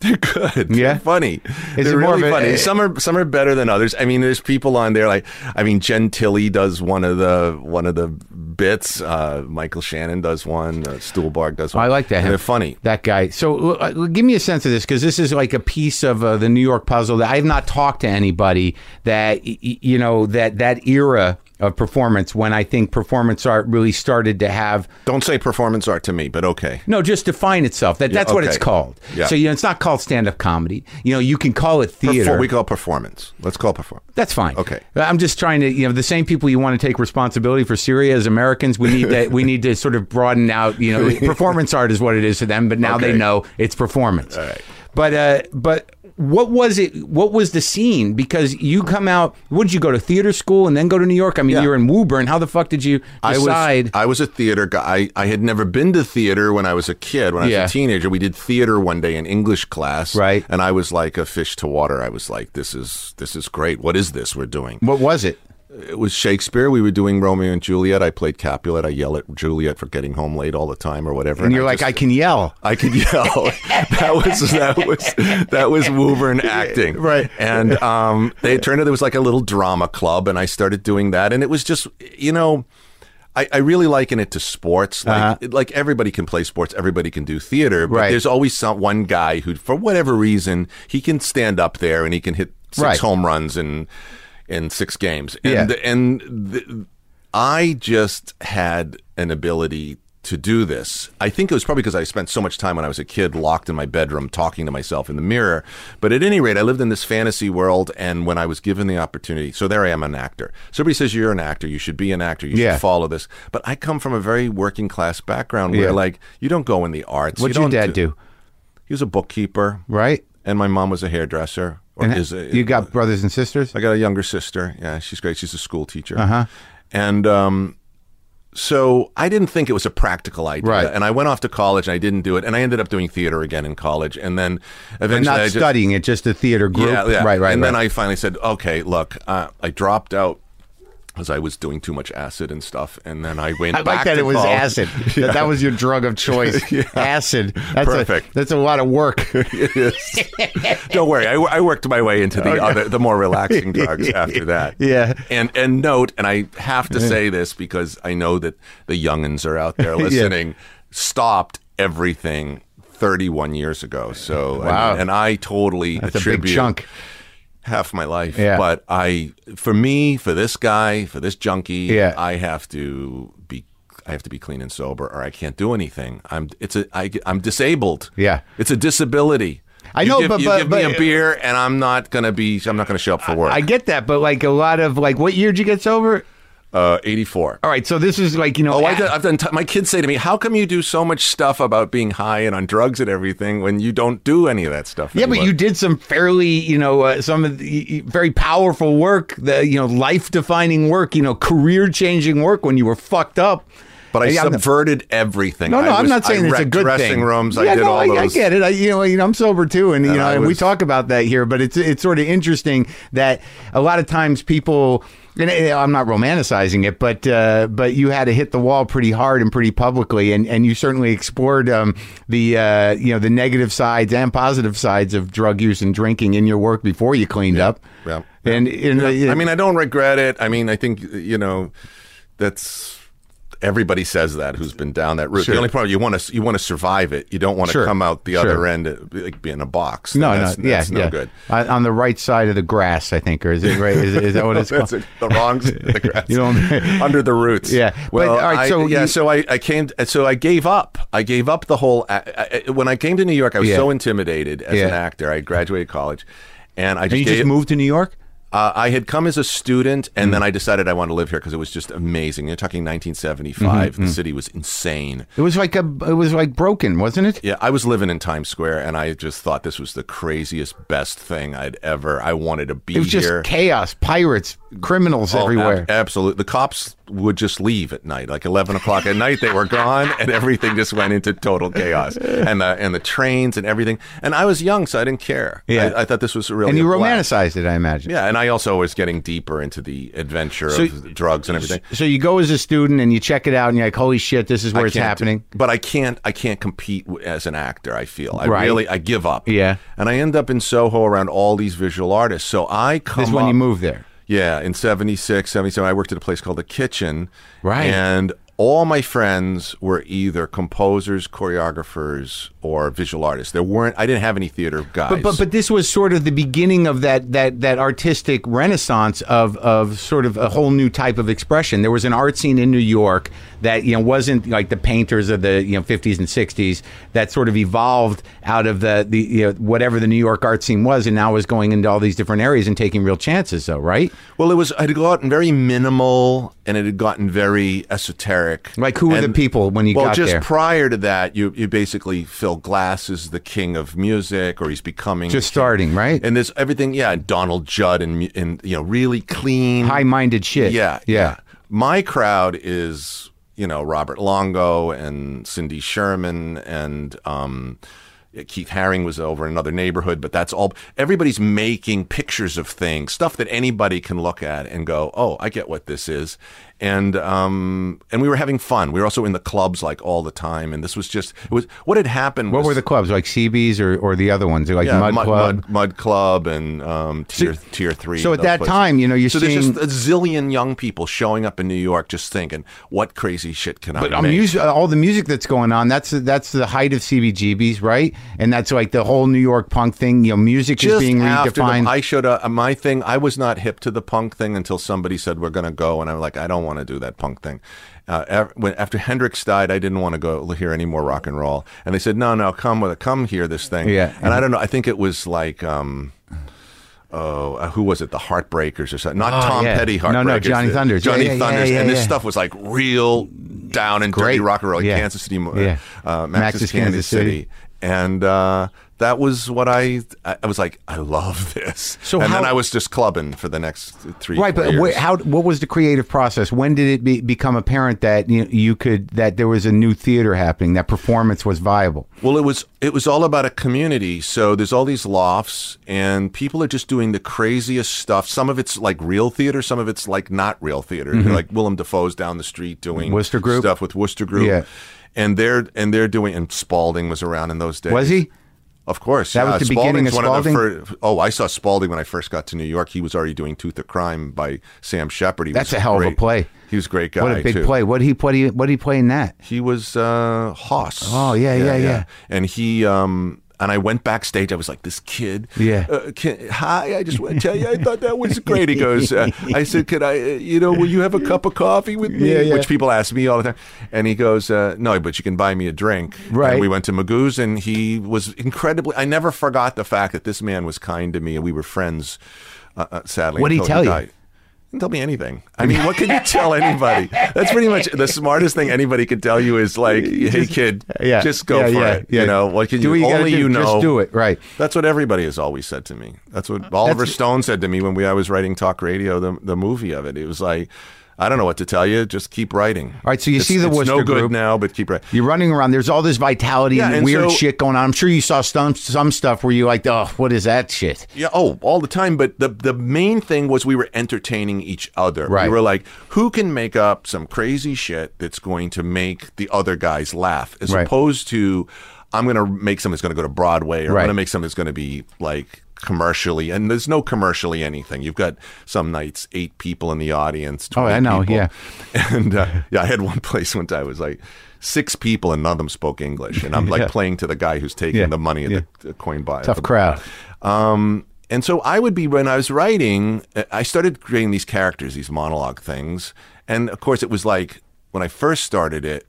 They're good. Yeah? They're funny. Is They're really a- funny. Some are some are better than others. I mean, there's people on there like I mean, Jen Tilly does one of the one of the bits. Uh, Michael Shannon does one. Uh, Stuhlbarg does one. I like that. And they're funny. That guy. So uh, give me a sense of this because this is like a piece of uh, the New York puzzle that I have not talked to anybody that you know that that era of performance when I think performance art really started to have Don't say performance art to me, but okay. no just define itself. That that's what it's called. Yeah. So you know it's not called stand up comedy. You know you can call it theater. Perfor- we call performance. Let's call performance. That's fine. Okay. I'm just trying to, you know, the same people you want to take responsibility for Syria as Americans, we need to we need to sort of broaden out, you know, performance art is what it is to them, but now they know it's performance. All right. But uh but what was it what was the scene because you come out what did you go to theater school and then go to New York? I mean, Yeah. you're in Woburn. How the fuck did you I decide was I was a theater guy. I, I had never been to theater when I was a kid. When I was Yeah. a teenager, we did theater one day in English class, Right. And I was like a fish to water. I was like, "This is this is great. What is this we're doing?" what was it? It was Shakespeare. We were doing Romeo and Juliet. I played Capulet. I yell at Juliet for getting home late all the time or whatever. And you're like, just- I can yell. I could yell. that was that was that was Woburn acting, Right. And um, they turned out there was like a little drama club, and I started doing that, and it was just you know. I, I really liken it to sports. Like, Uh-huh. like everybody can play sports, everybody can do theater, but Right. there's always some one guy who, for whatever reason, he can stand up there and he can hit six Right. home runs in in six games. And Yeah. and the, I just had an ability to do this. I think it was probably because I spent so much time when I was a kid locked in my bedroom talking to myself in the mirror. But at any rate, I lived in this fantasy world, and when I was given the opportunity, so there I am, an actor. Somebody says you're an actor, you should be an actor, you Yeah. should follow this. But I come from a very working class background where, Yeah. like, you don't go in the arts. What did you your dad do? He was a bookkeeper, Right? and my mom was a hairdresser. Or And is a, you got brothers and sisters? I got a younger sister. Yeah, she's great. She's a school teacher. Uh-huh. And um, so I didn't think it was a practical idea. Right. And I went off to college and I didn't do it. And I ended up doing theater again in college. And then eventually not I just, studying it, just a theater group. Yeah, yeah. Right, right. And then. I finally said, okay, look, uh, I dropped out because I was doing too much acid and stuff. And then I went I like that it was college. acid. That, that was your drug of choice. Acid. That's Perfect. A, that's a lot of work. It is. Don't worry, I, I worked my way into the other, the more relaxing drugs after that. Yeah. And and note, and I have to say this because I know that the youngins are out there listening. Stopped everything 31 years ago. So I Wow. mean, and I totally That's a attribute big chunk. Half my life. Yeah. But I, for me, for this guy, for this junkie, Yeah. I have to be. I have to be clean and sober, or I can't do anything. I'm. It's a. I, I'm disabled. Yeah. It's a disability. I You know, give, but- you but- give me but- a beer, and I'm not gonna be. I'm not gonna show up for work. I get that, but like a lot of like, what year did you get sober? Uh, 84. All right, so this is like you know. Oh, I I've done. T- my kids say to me, "How come you do so much stuff about being high and on drugs and everything when you don't do any of that stuff?" Yeah, but you did some fairly, you know, uh, some of the very powerful work, the you know, life-defining work, you know, career-changing work when you were fucked up. But I Yeah, subverted everything. No, no, I I'm not saying I it's a good dressing thing. rooms. Yeah, I did no, all I, those. I get it. I, you know, you know, I'm sober too, and you know, I and we talk about that here. But it's it's sort of interesting that a lot of times people. And uh, I'm not romanticizing it, but uh, but you had to hit the wall pretty hard and pretty publicly, and, and you certainly explored um, the uh, you know the negative sides and positive sides of drug use and drinking in your work before you cleaned up. Yeah. And, and uh, I mean, I don't regret it. I mean, I think you know that's everybody says that who's been down that route. Sure. The only problem you want to you want to survive it. You don't want to Sure. come out the Sure. other end like be in a box. No, that's, no, yeah, no yeah. good. On, on the right side of the grass, I think, or is it right? Is, is that what it's called? That's the wrong the grass. You don't- under the roots. Yeah, but, Well, all right, I- so yeah, you- so I, I came. So I gave up. I gave up the whole. I, I, when I came to New York, I was Yeah. so intimidated as Yeah. an actor. I graduated college, and I just And you just moved to New York? Uh, I had come as a student, Mm. and then I decided I wanted to live here because it was just amazing. You're talking 1975. Mm-hmm, The city was insane. It was like a, it was like broken, wasn't it? Yeah, I was living in Times Square, and I just thought this was the craziest, best thing I'd ever. I wanted to be It was just here. chaos, pirates, criminals Oh, everywhere. ab- absolutely. The cops would just leave at night, like eleven o'clock at night. They were gone, and everything just went into total chaos. And the and the trains and everything. And I was young, so I didn't care. Yeah. I, I thought this was really and you a blast. romanticized it, I imagine. Yeah, and I also was getting deeper into the adventure So- of drugs and everything. So you go as a student and you check it out and you're like, holy shit, this is where I it's happening. But I can't. I can't compete as an actor. I feel. I Right. really. I give up. Yeah. And I end up in Soho around all these visual artists. So I come. This is when you move there. Yeah, in 76, 77, I worked at a place called The Kitchen. Right. And all my friends were either composers, choreographers, or visual artists. There weren't, I didn't have any theater guys. But, but but this was sort of the beginning of that that that artistic renaissance of of sort of a whole new type of expression. There was an art scene in New York that you know wasn't like the painters of the you know 50s and 60s that sort of evolved out of the the you know whatever the New York art scene was and now was going into all these different areas and taking real chances though, right? well, it was, it had gotten very minimal and it had gotten very esoteric. Like who were the people when you well, got just prior to that, you you basically Phil Glass is the king of music, or he's becoming Just starting, right? And there's everything, yeah. Donald Judd and and you know really clean, High-minded shit. Yeah, yeah. My crowd is you know Robert Longo and Cindy Sherman and um, Keith Haring was over in another neighborhood, but that's all. Everybody's making pictures of things, stuff that anybody can look at and go, "Oh, I get what this is." And um, and we were having fun. We were also in the clubs like all the time, and this was just it was what had happened. What was, were the clubs like CB's or, or the other ones like yeah, Mud, Club? Mud, Mud Club and um, tier tier three. so at that places. time, you know, you're so seeing- there's just a zillion young people showing up in New York, just thinking, "What crazy shit can But I um, make?" music, all the music that's going on, that's that's the height of CBGBs, right? And that's like the whole New York punk thing. You know, music is being after the, redefined. I showed up. My thing, I was not hip to the punk thing until somebody said we're going to go, and I'm like, I don't want to do that punk thing. Uh, when, after Hendrix died, I didn't want to go hear any more rock and roll, and they said, no, no, come with it, come hear this thing. Yeah. and I don't know. I think it was like. Um, Oh, uh, who was it? The Heartbreakers or something? Not Oh, Tom yeah. Petty Heartbreakers. No, no, Johnny the- Thunders. Johnny Yeah, yeah, Thunders. and this stuff was like real down and dirty rock and roll. Kansas City, uh, Yeah. uh, Max's Max's, Kansas Kansas, City. City. And uh, that was what I, I was like, I love this. So and how- then I was just clubbing for the next three, right, but wh- how? What was the creative process? When did it be, become apparent that you, you could that there was a new theater happening, that performance was viable? Well, it was it was all about a community. So there's all these lofts, and people are just doing the craziest stuff. Some of it's like real theater, some of it's like not real theater. Like Willem Dafoe's down the street doing Mm-hmm. Wooster Group? stuff with Wooster Group. Yeah. And they're and they're doing and Spalding was around in those days. Was he? Of course. That yeah. was the beginning of Spalding's Spalding? the fir- oh, I saw Spalding when I first got to New York. He was already doing Tooth of Crime by Sam Shepard. He That's was a hell of a great. play. He was a great guy. What a big too. play! What did he play? What did he play in that? He was uh, Hoss. Oh, yeah, yeah, yeah. And he um, and I went backstage. I was like, this kid. Yeah. Uh, can, hi, I just want to tell you, I thought that was great. He goes, uh, I said, could I, uh, you know, will you have a cup of coffee with me? Yeah, yeah. Which people ask me all the time. And he goes, uh, no, but you can buy me a drink. Right. And we went to Magoo's, and he was incredibly. I never forgot the fact that this man was kind to me, and we were friends. Uh, sadly, What'd he until tell you? died. He didn't tell me anything. I mean, what can you tell anybody? That's pretty much the smartest thing anybody could tell you is like, "Hey, kid, Yeah, just go yeah, for yeah, it." yeah. You know, what can Do you? you only do. you know. Just do it, right. That's what everybody has always said to me. That's what Oliver Stone said to me when we I was writing Talk Radio, the the movie of it. It was like, I don't know what to tell you. Just keep writing. All right, so you see the it's Wooster no good group. now, but keep writing. You're running around. There's all this vitality Yeah, and, and weird so- shit going on. I'm sure you saw some some stuff where you like, oh, what is that shit? Yeah, oh, all the time. But the the main thing was we were entertaining each other. Right. We were like, who can make up some crazy shit that's going to make the other guys laugh, as Right. opposed to I'm going to make something that's going to go to Broadway, or Right. I'm going to make something that's going to be like commercially, and there's no commercially anything. You've got some nights eight people in the audience. Oh, I know, people. yeah. And uh, yeah, I had one place one time. It was like six people, and none of them spoke English, and I'm like Yeah. playing to the guy who's taking Yeah, the money at yeah. the, the coin buy. Tough crowd. Um, and so I would be when I was writing, uh, I started creating these characters, these monologue things, and of course it was like when I first started it.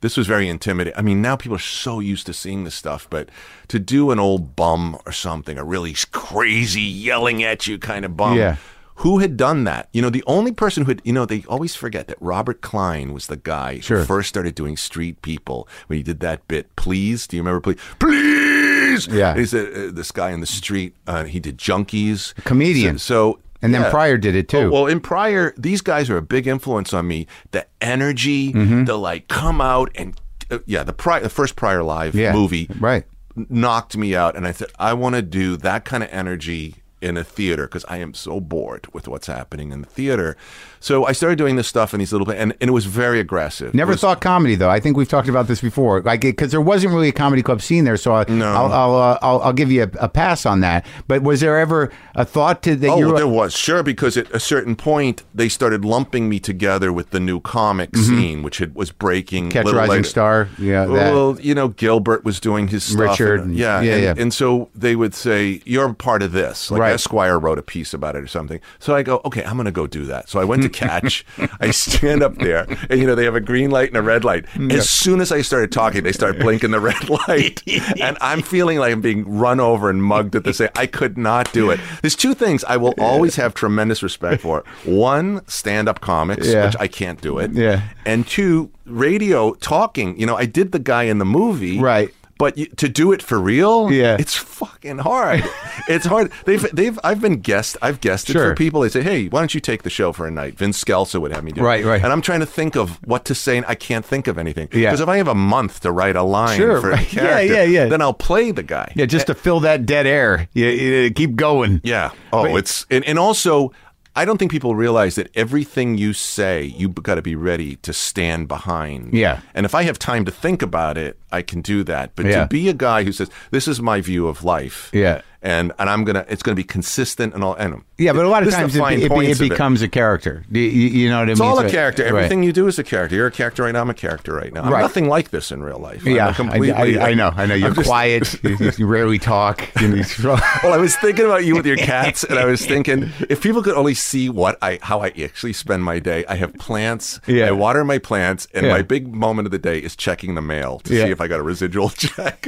This was very intimidating. I mean, now people are so used to seeing this stuff, but to do an old bum or something, a really crazy yelling at you kind of bum, Yeah. who had done that? You know, the only person who had, you know, they always forget that Robert Klein was the guy Sure. who first started doing Street People when he did that bit, Please. Do you remember Please? Please! Yeah. He's a, uh, this guy in the street. Uh, he did Junkies. comedian. So, so- And then yeah. Pryor did it too. Oh, well, in Pryor, these guys are a big influence on me. The energy, Mm-hmm. the like come out and uh, yeah, the Pryor, the first Pryor live yeah. movie Right. knocked me out and I said I want to do that kind of energy in a theater because I am so bored with what's happening in the theater. So I started doing this stuff in these little and, and it was very aggressive. Never was- thought comedy though. I think we've talked about this before. Like because there wasn't really a comedy club scene there, so I, No. I'll I'll, uh, I'll I'll give you a, a pass on that. But was there ever a thought to that? Oh, you there was sure because at a certain point they started lumping me together with the new comic scene, which had, was breaking. Mm-hmm. Catch Rising later. Star. Yeah, that. Well, you know, Gilbert was doing his stuff. Richard, and- yeah, yeah, and, yeah. and so they would say, "You're part of this." Like Right. Esquire wrote a piece about it or something. So I go, "Okay, I'm going to go do that." So I went Catch. I stand up there, and you know they have a green light and a red light. Mm, as soon as I started talking, they start blinking the red light, and I'm feeling like I'm being run over and mugged at the same. I could not do it. There's two things I will always have tremendous respect for. One, stand-up comics, Yeah. which I can't do it. Yeah. And two, radio talking. You know, I did the guy in the movie. Right. But you, to do it for real, Yeah. it's fucking hard. it's hard. They've they've I've been guest I've guested Sure. for people. They say, "Hey, why don't you take the show for a night?" Vince Scelsa would have me do. it. Right, right. And I'm trying to think of what to say, and I can't think of anything. Yeah. Because if I have a month to write a line Sure, for a right. Yeah, character, yeah, yeah. then I'll play the guy. yeah, just to fill that dead air. You keep going. Yeah. Oh, But- it's and, and also I don't think people realize that everything you say, you've got to be ready to stand behind. Yeah. And if I have time to think about it, I can do that. But Yeah. to be a guy who says, "This is my view of life," Yeah. And and I'm gonna, it's gonna be consistent and all. And Yeah, but a lot of times it, it, it becomes a character. You, you- know what I It's mean? all So- a character. right. Everything you do is a character. You're a character right now. I'm a character right now. I'm Right. nothing like this in real life. Yeah, completely, I, I know. I know. You're I'm just- quiet. you, you rarely talk. Well, I was thinking about you with your cats, and I was thinking if people could only see what I how I actually spend my day. I have plants. Yeah. I water my plants, and Yeah. my big moment of the day is checking the mail to Yeah. see if I got a residual check.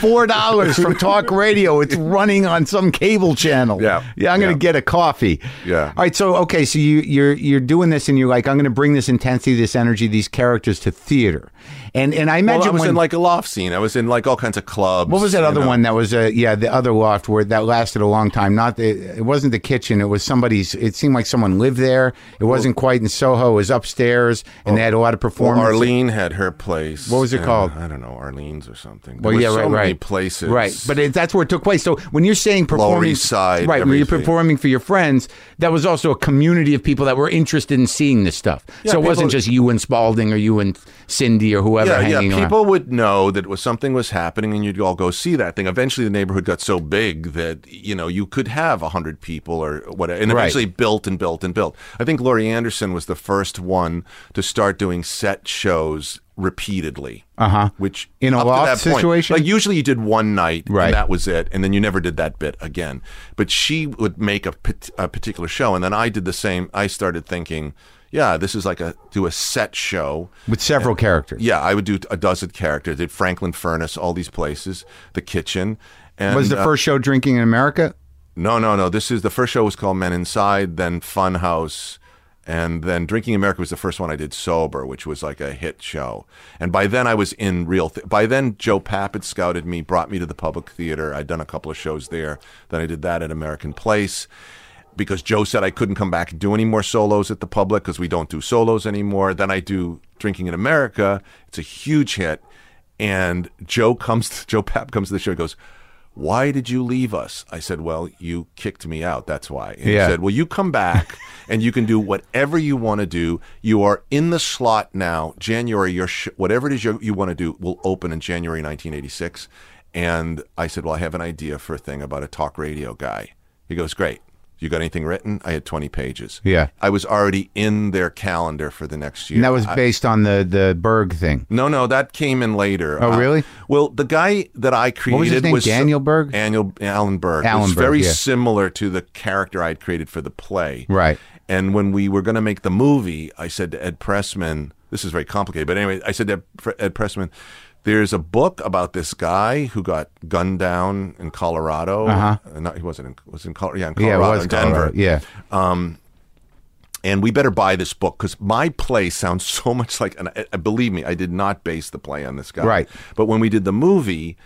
Four dollars from talk radio. It's running on some cable channel. Yeah. yeah. I'm gonna Yeah. get a coffee. Yeah. All right. So okay. So you you're you're doing this, and you're like, I'm gonna bring this intensity, this energy, these characters to theater, and and I imagine Well, I was when, in like a loft scene. I was in like all kinds of clubs. What was that other know. one that was uh, yeah the other loft where that lasted a long time? Not the it wasn't the kitchen. It was somebody's. It seemed like someone lived there. It wasn't quite in Soho. It was upstairs, and they had a lot of Well, performances. Arlene had her place. What was it called? I don't know, Arlene's or something. There Well, yeah, so right, places. Right, but it, that's where it took place. So when you're saying performing, Side, right, when you're performing for your friends, that was also a community of people that were interested in seeing this stuff. Yeah, so it wasn't just you and Spalding or you and Cindy or whoever yeah, yeah. hanging around. People would know that was something was happening, and you'd all go see that thing. Eventually, the neighborhood got so big that you know you could have a hundred people or whatever, and Right. eventually built and built and built. I think Laurie Anderson was the first one to start doing set shows repeatedly. Uh-huh. Which In a up to loft that point- situation? like usually you did one night, Right. and that was it, and then you never did that bit again. But she would make a, a particular show, and then I did the same. I started thinking. Yeah, this is like a do a set show with several characters. yeah, I would do a dozen characters. Did Franklin Furnace, all these places, the kitchen. And, was the uh, first show drinking in America? no, no, no. This is the first show was called Men Inside, then Fun House, and then Drinking America was the first one I did sober, which was like a hit show. And by then I was in real. Th- by then Joe Papp had scouted me, brought me to the Public Theater. I'd done a couple of shows there. Then I did that at American Place. Because Joe said I couldn't come back and do any more solos at the public because we don't do solos anymore. Then I do Drinking in America. It's a huge hit. And Joe comes, Joe Papp comes to the show and goes, why did you leave us? I said, well, you kicked me out. That's why. And Yeah. he said, well, you come back and you can do whatever you want to do. You are in the slot now. January, your sh- whatever it is you, you want to do will open in January 1986. And I said, Well, I have an idea for a thing about a talk radio guy. He goes, Great. You got anything written? I had 20 pages. Yeah. I was already in their calendar for the next year. And that was I- based on the the Berg thing. no, no, that came in later. Oh, Uh, really? well, the guy that I created was his name? Daniel Berg? Daniel Alan Berg. Alan was Berg, very yeah. similar to the character I'd created for the play. Right. And when we were going to make the movie, I said to Ed Pressman, "This is very complicated," but anyway, I said to Ed Pressman. There's a book about this guy who got gunned down in Colorado. Uh-huh. Not, he wasn't in, was in Colorado. Yeah, in Yeah, Colorado, it was in Denver Colorado. Yeah. and we better buy this book because my play sounds so much like. And I, believe me, I did not base the play on this guy. Right. But when we did the movie,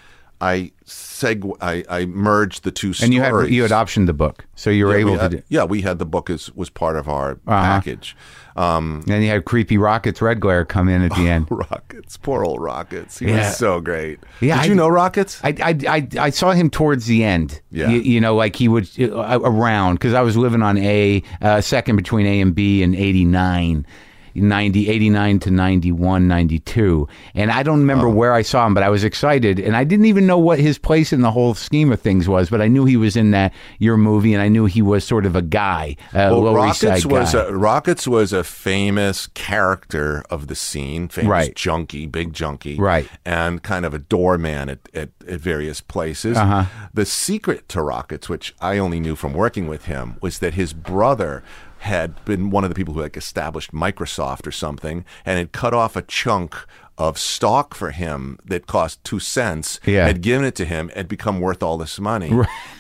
I seg I, I merged the two stories. And you had you had optioned the book, so you were yeah, able we to. do, yeah, we had the book as was part of our Uh-huh. package. And you had creepy Rockets Redglare come in at the end. Rockets, poor old Rockets. He Yeah. was so great. Yeah, Did I- you know Rockets? I, I, I, I saw him towards the end. Yeah. You, you know, like he would uh, around because I was living on A, uh, second between A and B in 89. 90, 89 to 91, 92. And I don't remember where I saw him, but I was excited. And I didn't even know what his place in the whole scheme of things was, but I knew he was in that your movie and I knew he was sort of a guy, a Well, Rockets was guy. a, Rockets was a famous character of the scene, famous Right. junkie, big junkie, Right. and kind of a doorman at, at, at various places. Uh-huh. The secret to Rockets, which I only knew from working with him, was that his brother had been one of the people who like established Microsoft or something, and had cut off a chunk of stock for him that cost two cents, Yeah. had given it to him, had become worth all this money,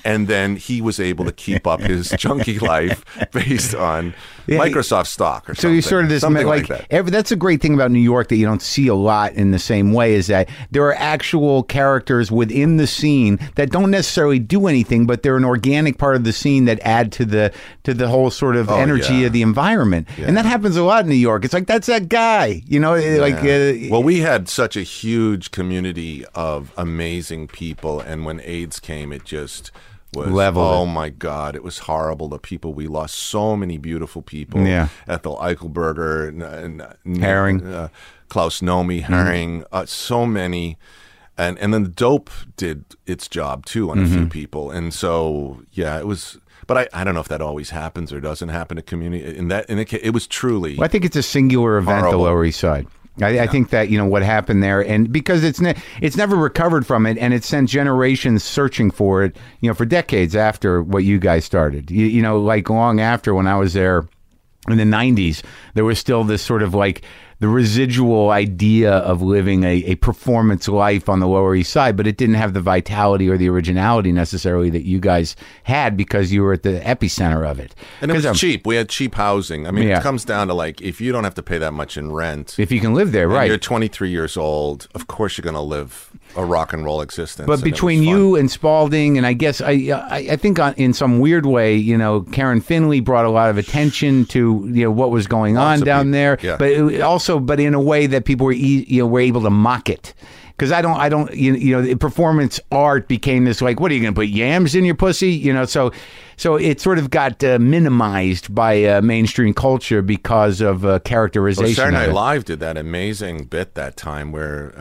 and then he was able to keep up his junkie life based on Yeah, Microsoft stock or So something. you sort of this something like, like, that. every, that's a great thing about New York that you don't see a lot in the same way is that there are actual characters within the scene that don't necessarily do anything, but they're an organic part of the scene that add to the to the whole sort of energy Oh, yeah. of the environment. And that happens a lot in New York. It's like that's that guy, you know, like uh, well, we had such a huge community of amazing people, and when AIDS came, it just was Leveled Oh it. my God, it was horrible. The people we lost, so many beautiful people. Yeah. Ethel Eichelberger, and, and Haring. Mm-hmm. uh, Klaus Nomi, Haring, uh, so many. And and then the dope did its job too on a Mm-hmm. few people, and so yeah, it was. But I, I don't know if that always happens or doesn't happen to community. In that in the, ca- it was truly Well, I think it's a singular event, Horrible. the Lower East Side. I, I think that you know what happened there, and because it's ne- it's never recovered from it, and it sent generations searching for it, you know, for decades after what you guys started. You, you know, like long after when I was there in the '90s, there was still this sort of like the residual idea of living a, a performance life on the Lower East Side, but it didn't have the vitality or the originality necessarily that you guys had because you were at the epicenter of it. And it was cheap. We had cheap housing. I mean, Yeah. it comes down to like if you don't have to pay that much in rent, if you can live there, right? You're 23 years old. Of course, you're going to live a rock and roll existence. But and it was between you and Spalding, and I guess I, I, I think on, in some weird way, you know, Karen Finley brought a lot of attention to you know what was going Lots on down people, there. yeah. But it, also, but in a way that people were e- you know were able to mock it. Because I don't, I don't, you, you know, performance art became this like, what are you going to put yams in your pussy? You know, so, so it sort of got uh, minimized by uh, mainstream culture because of uh, Well, characterization. Saturday of Night. Live did that amazing bit that time where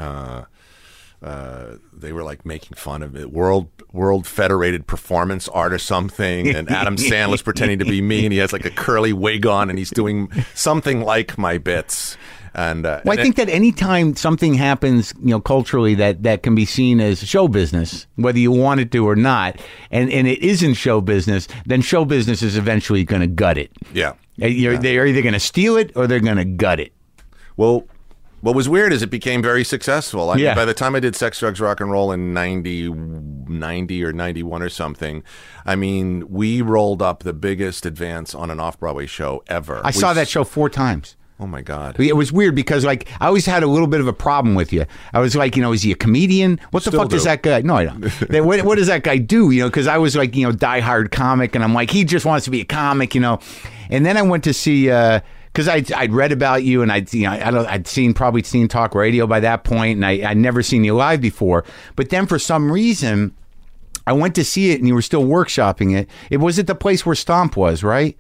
uh, they were like making fun of it, world world federated performance art or something, and Adam Sandler's pretending to be me, and he has like a curly wig on, and he's doing something like my bits. And uh, Well, and I think that anytime something happens, you know, culturally that, that can be seen as show business, whether you want it to or not, and, and it isn't show business, then show business is eventually going to gut it. yeah. You're, They're either going to steal it or they're going to gut it. Well, what was weird is it became very successful. I Yeah. mean, by the time I did Sex, Drugs, Rock and Roll in 90, 90 or 91 or something, I mean, we rolled up the biggest advance on an off Broadway show ever. I We saw that show four times. Oh, my God. It was weird because, like, I always had a little bit of a problem with you. I was like, you know, is he a comedian? What the Still fuck does that guy? No, I don't. What, what does that guy do? You know, because I was like, you know, diehard comic, and I'm like, he just wants to be a comic, you know. And then I went to see. uh because I'd, I'd read about you and I'd, you know, I don't, I'd seen probably seen talk radio by that point and I, I'd never seen you live before. But then for some reason, I went to see it and you were still workshopping it. It was at the place where Stomp was, right?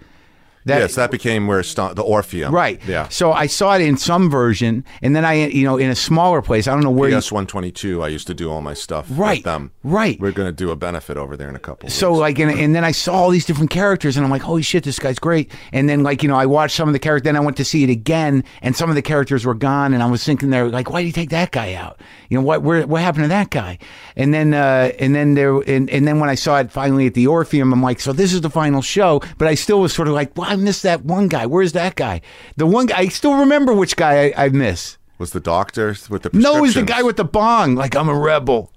That, yes, that became where st- the Orpheum. Right. Yeah. So I saw it in some version, and then I, you know, in a smaller place. I don't know where. PS one twenty two. I used to do all my stuff. Right. With them. Right. We're going to do a benefit over there in a couple. So weeks. like, and, and then I saw all these different characters, and I'm like, holy shit, this guy's great. And then like, you know, I watched some of the characters. Then I went to see it again, and some of the characters were gone, and I was thinking there, like, why did he take that guy out? You know, what where, what happened to that guy? And then uh, and then there and, and then when I saw it finally at the Orpheum, I'm like, so this is the final show. But I still was sort of like, well, I missed that one guy. Where's that guy? The one guy. I still remember which guy I, I miss. was the doctor with the No, it was the guy with the bong. Like I'm a rebel.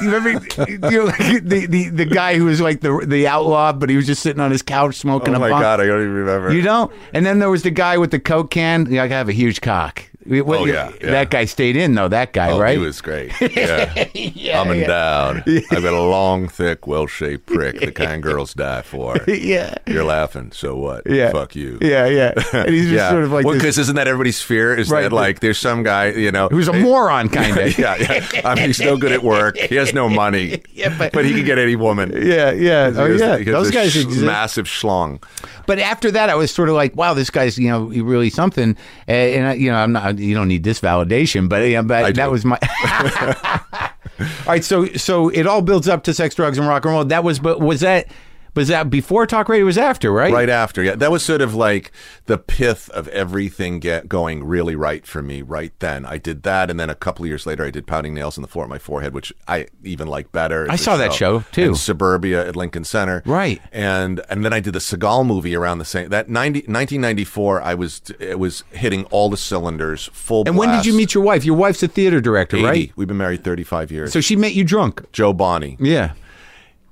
You remember you know, like the, the the guy who was like the the outlaw, but he was just sitting on his couch smoking Oh a my bong. god, I don't even remember. You don't. And then there was the guy with the coke can. Yeah, I have a huge cock. What- Oh, yeah, yeah. that guy stayed in though. That guy, Oh, right? he was great. Yeah. yeah, Coming yeah. down. I've got a long, thick, well shaped prick the kind girls die for. yeah, You're laughing, so what? yeah. Fuck you. Yeah, yeah. And he's just yeah. sort of like well, this, because isn't that everybody's fear? Is Right. that like there's some guy, you know, who's a moron, kind of. yeah, yeah. I mean, he's no good at work. He has no money. Yeah, but- but he can get any woman. Yeah, yeah. Oh, has- yeah. Those guys sh- exist. massive schlong. But after that, I was sort of like, wow, this guy's you know really something. Uh, and I, you know, I'm not. You don't need this validation, but yeah, but I that do. was my. all right, so so it all builds up to sex, drugs, and rock and roll. That was, but was that was that before talk radio? Was after, right? Right after, yeah, that was sort of like the pith of everything get going really right for me right then. I did that, and then a couple of years later, I did pounding nails on the floor of my forehead, which I even like better. I saw that show, too. Suburbia at Lincoln Center, Right. And and then I did the Seagal movie around the same that 90, 1994. I was it was hitting all the cylinders, full. And when did you meet your wife? Your wife's a theater director, 80. right? We've been married thirty five years. So she met you drunk. Jo Bonney. Yeah.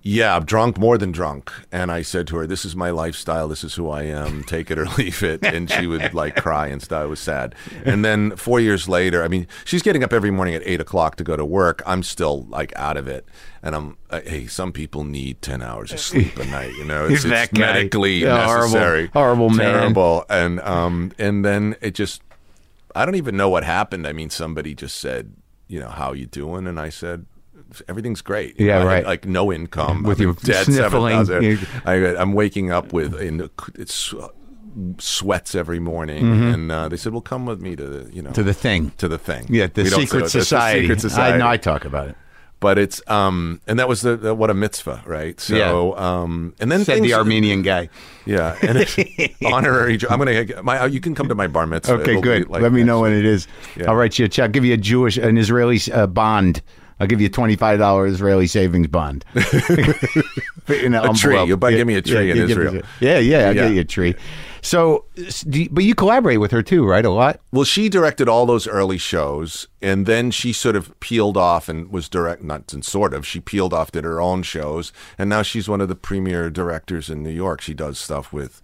Yeah, I'm drunk, more than drunk. And I said to her, This is my lifestyle. This is who I am. Take it or leave it. And she would like cry and stuff. It was sad. And then four years later, I mean, she's getting up every morning at eight o'clock to go to work. I'm still like out of it. And I'm, uh, hey, some people need 10 hours of sleep a night. You know, it's, it's medically Yeah, horrible. necessary. Horrible man. Terrible. And, um, and then it just, I don't even know what happened. I mean, somebody just said, you know, how you doing? And I said, everything's great. Yeah, know, I had, right. like no income With I'm your dead sniffling. 7,000. You- I, I'm waking up with in it's sweats every morning, and uh, they said, "Well, come with me to the you know Mm-hmm. To the thing. to the thing." Yeah, the say secret the society. secret society. I know. I talk about it. but it's um, and that was the, the what a mitzvah, right? So um, and then Said things, the Armenian guy. yeah, and it, honorary. I'm gonna my. You can come to my bar mitzvah. Okay, It'll good. like Let me know when it is. Yeah. I'll write you a check. I'll give you a Jewish, an Israeli uh, bond. I'll give you a twenty-five dollars Israeli savings bond. in A tree. You'll buy- give me a tree in Israel. yeah, yeah, I'll Yeah. get you a tree. So, but you collaborate with her too, right? A lot. Well, she directed all those early shows, and then she sort of peeled off and was direct, not and sort of, she peeled off, did her own shows, and now she's one of the premier directors in New York. She does stuff with,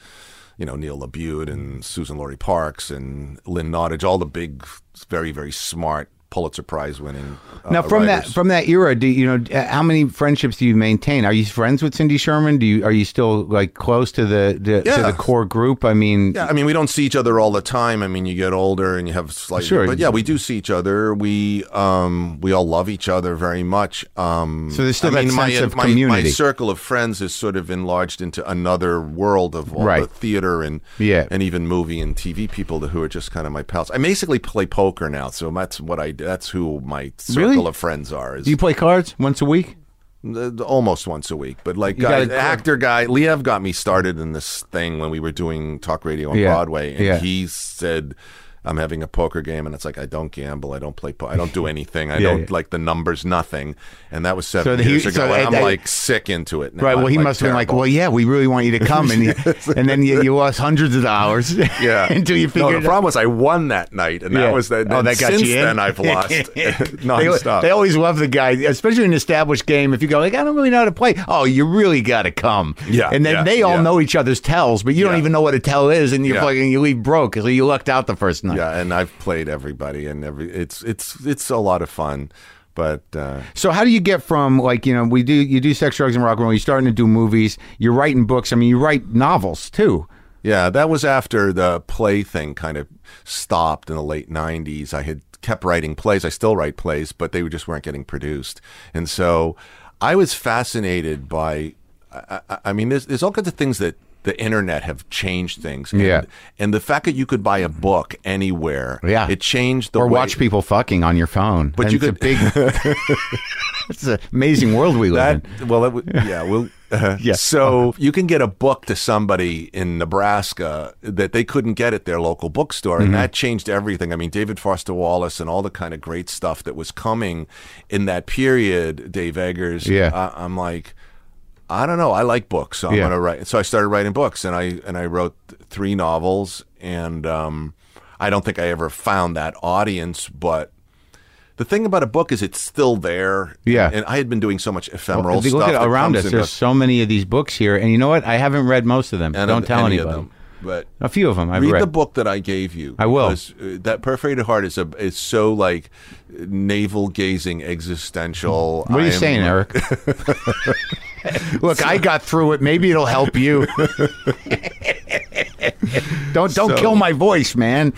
you know, Neil LaBute and Suzan-Lori Parks and Lynn Nottage, all the big, very, very smart Pulitzer Prize winning. Uh, Now, from that from that era, do you know uh, how many friendships do you maintain? Are you friends with Cindy Sherman? Do you are you still like close to the, the to Yeah. the core group? I mean, Yeah, I mean, we don't see each other all the time. I mean, you get older and you have slightly, Sure. but yeah, we do see each other. We um, we all love each other very much. Um, So there's still I that mean, my, sense of my, community. My circle of friends is sort of enlarged into another world of all Right. the theater and Yeah. and even movie and TV people who are just kind of my pals. I basically play poker now, so that's what I do. That's who my circle Really? of friends are. Is do you play cards once a week? uh, almost once a week, but like gotta- actor guy, Liev got me started in this thing when we were doing talk radio on Yeah, Broadway, and yeah. he said. I'm having a poker game, and it's like I don't gamble, I don't play, po- I don't do anything, I Yeah, don't yeah. like the numbers, nothing, and that was seven So he- years ago. so and I'm like sick into it. Now. Right. Well, I'm, he like, must have been like, well, yeah, we really want you to come, and and then you, you lost hundreds of dollars. yeah. until you no, figured. the it out. problem was I won that night, and Yeah. that was that. Oh, that got since you in? then I've lost they, nonstop. they always love the guy, especially in an established game. If you go like, I don't really know how to play. Oh, you really got to come. Yeah, And then they all know each other's tells, but you don't even know what a tell is, and you Yeah. fucking you leave broke because you lucked out the first night. Yeah, and I've played everybody, and every it's it's it's a lot of fun, but. Uh, So how do you get from like you know we do you do sex drugs and rock and roll? You're starting to do movies. You're writing books. I mean, you write novels too. Yeah, that was after the play thing kind of stopped in the late 90s. I had kept writing plays. I still write plays, but they just weren't getting produced. And so I was fascinated by, I, I, I mean, there's, there's all kinds of things that the internet have changed things. Yeah. And, and the fact that you could buy a book anywhere, Yeah. it changed the world. or way- watch people fucking on your phone. But And you it's could- a big. it's an amazing world we live That in. well, it, yeah, well, uh, Yeah. So you can get a book to somebody in Nebraska that they couldn't get at their local bookstore, Mm-hmm. and that changed everything. I mean, David Foster Wallace and all the kind of great stuff that was coming in that period. Dave Eggers. Yeah. I, I'm like. I don't know. I like books, so I'm Yeah. gonna write. So I started writing books, and I and I wrote three novels, and um, I don't think I ever found that audience, but the thing about a book is it's still there. Yeah. And I had been doing so much ephemeral you stuff. look at around us, there's goes. so many of these books here, and you know what? I haven't read most of them. And Don't tell any anybody. of them. But A few of them I've read read. the book that I gave you. I will. uh, that perforated heart is a is so like navel gazing existential. What are you I am- saying, Eric? Look, I got through it. Maybe it'll help you. don't don't So- kill my voice, man.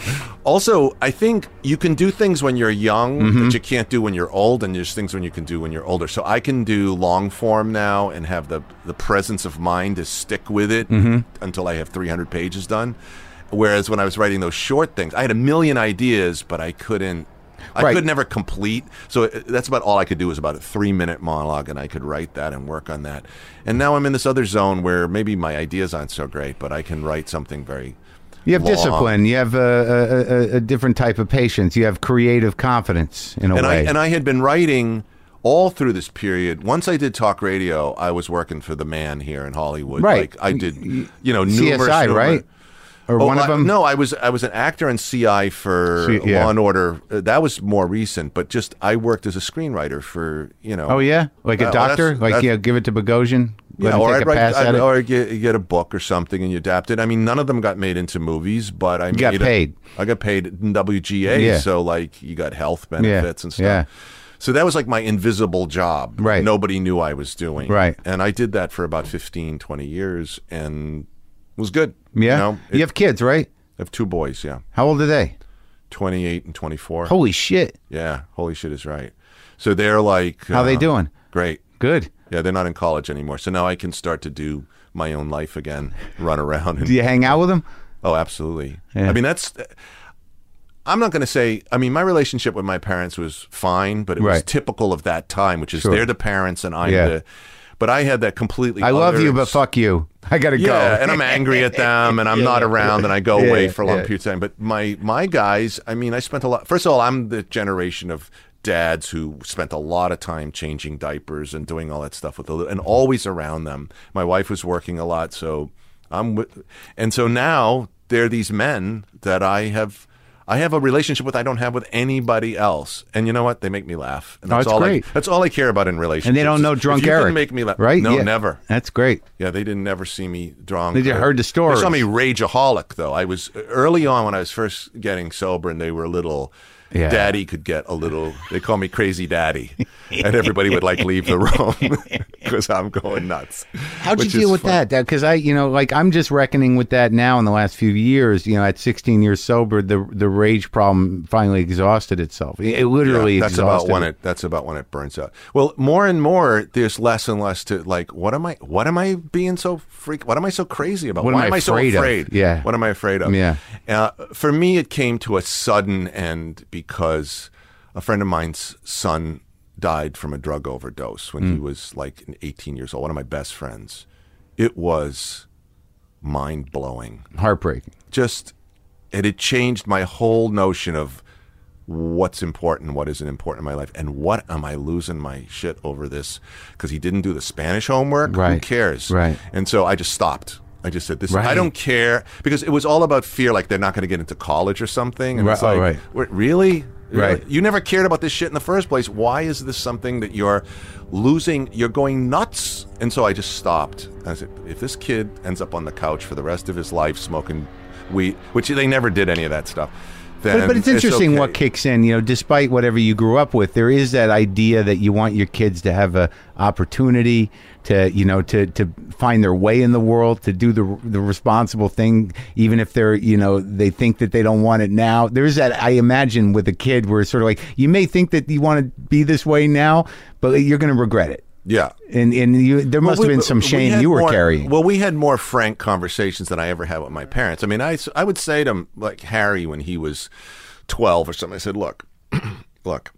Also, I think you can do things when you're young Mm-hmm. that you can't do when you're old, and there's things when you can do when you're older. So I can do long form now and have the the presence of mind to stick with it Mm-hmm. until I have 300 pages done. Whereas when I was writing those short things, I had a million ideas, but I couldn't. I Right. could never complete. So it- that's about all I could do was about a three minute monologue, and I could write that and work on that. And now I'm in this other zone where maybe my ideas aren't so great, but I can write something very You have long. discipline. You have a, a, a, different type of patience. You have creative confidence in a and I way. and I had been writing all through this period. Once I did talk radio, I was working for the man here in Hollywood. Right. Like I did, you know, numerous, CSI, numerous- right? Or Oh, one of I- them. no, I was I was an actor in CI for C- yeah. Law and Order. Uh, That was more recent, but just I worked as a screenwriter for you know. Oh yeah, like a Uh, well, doctor. that's- Like that's- yeah, give it to Bogosian. Yeah, or I'd write, I'd- or get, you get a book or something and you adapt it. I mean, none of them got made into movies, but I got made a- paid. I got paid in WGA, Yeah. so like you got health benefits and stuff. yeah. So that was like my invisible job. Right. Nobody knew I was doing. Right. And I did that for about 15, 20 years and was good. Yeah, You know, you have kids, right? I have two boys, yeah. How old are they? 28 and 24. Holy shit! Yeah, holy shit is right. So they're like How they uh, doing? Great. Good. Yeah, they're not in college anymore. So now I can start to do my own life again, run around and Do you hang out with them? Oh, absolutely. Yeah. I mean, that's. I'm not going to say. I mean, my relationship with my parents was fine, but it was typical of that time, which is Sure. they're the parents and I'm Yeah. the. But I had that completely. I love you, but fuck you. I gotta Yeah, go. and I'm angry at them, and I'm not around, and I go Yeah, away for a long yeah. period of time. But my my guys, I mean, I spent a lot. First of all, I'm the generation of dads who spent a lot of time changing diapers and doing all that stuff with the and always around them. My wife was working a lot, so I'm with, and so now they're these men that I have. I have a relationship with I don't have with anybody else, and you know what? They make me laugh. And Oh, that's that's all great. I, that's all I care about in relationships. and they don't know drunk If you Eric. make me laugh, right? No, Yeah. never. That's great. Yeah, they didn't never see me drunk. They just heard the story. They saw me rageaholic though. I was early on when I was first getting sober, and they were a little. Yeah. Daddy could get a little. They call me crazy daddy, and everybody would like leave the room because I'm going nuts. How'd you deal with fun. that? Because I, you know, like I'm just reckoning with that now in the last few years. You know, at 16 years sober, the the rage problem finally exhausted itself. It, it literally Yeah, that's about when it. That's about when it burns out. Well, more and more, there's less and less to like. What am I? What am I being so freak? What am I so crazy about? What Why am I so afraid of? Yeah. What am I afraid of? Yeah. Uh, for me, it came to a sudden end because a friend of mine's son died from a drug overdose when he Hmm. was like 18 years old. One of my best friends. It was mind blowing heartbreaking. just it had changed my whole notion of what's important, what isn't important in my life, and what am I losing my shit over this because he didn't do the Spanish homework. Who Right. cares? Right. And so I just stopped. I just said, "This. I don't care," because it was all about fear, like they're not going to get into college or something. And Right. it's like, right. "Wait, really? Right. You never cared about this shit in the first place. Why is this something that you're losing? You're going nuts. And so I just stopped. I said, if this kid ends up on the couch for the rest of his life smoking weed, which they never did any of that stuff. But, but it's interesting okay. what kicks in. You know, despite whatever you grew up with, there is that idea that you want your kids to have a opportunity to, you know, to to find their way in the world, to do the the responsible thing, even if they're, you know, they think that they don't want it now. There's that I imagine with a kid where it's sort of like you may think that you want to be this way now, but you're going to regret it. Yeah, and and you, there must well, we, have been some shame you were more, carrying. Well, we had more frank conversations than I ever had with my parents. I mean, I I would say to him, like Harry when he was twelve or something. I said, "Look, look."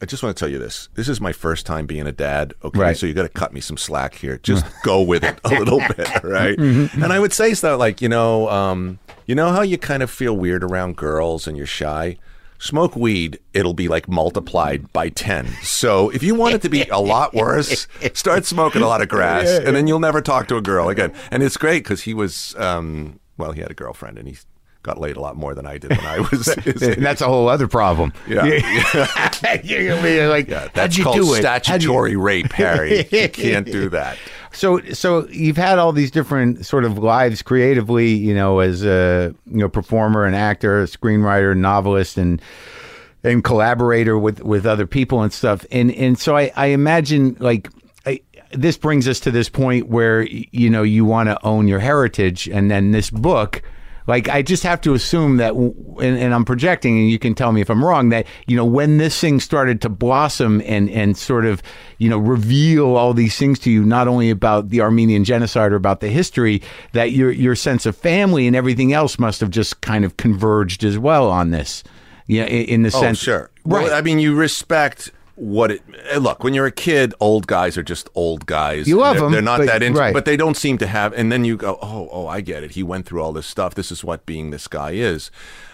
I just want to tell you this. This is my first time being a dad. Okay, right. so you got to cut me some slack here. Just go with it a little bit, right? Mm-hmm. And I would say stuff like, you know, um, you know how you kind of feel weird around girls and you're shy smoke weed, it'll be like multiplied by 10. So if you want it to be a lot worse, start smoking a lot of grass and then you'll never talk to a girl again. And it's great because he was, um, well, he had a girlfriend and he got laid a lot more than I did when I was. and that's a whole other problem. Yeah. yeah. You're going to be like, yeah, that's called statutory rape, Harry. you can't do that. So, so you've had all these different sort of lives creatively, you know, as a you know performer and actor, screenwriter, novelist, and and collaborator with with other people and stuff. And and so I I imagine like this brings us to this point where you know you want to own your heritage, and then this book like I just have to assume that, and, and, I'm projecting, and you can tell me if I'm wrong. That you know when this thing started to blossom and and sort of you know reveal all these things to you, not only about the Armenian genocide or about the history, that your your sense of family and everything else must have just kind of converged as well on this. Yeah, in, in the oh, sense, sure, right? Well, I mean, you respect what it eh, look when you're a kid old guys are just old guys you love they're, them they're not but, that into right. but they don't seem to have and then you go oh oh i get it he went through all this stuff this is what being this guy is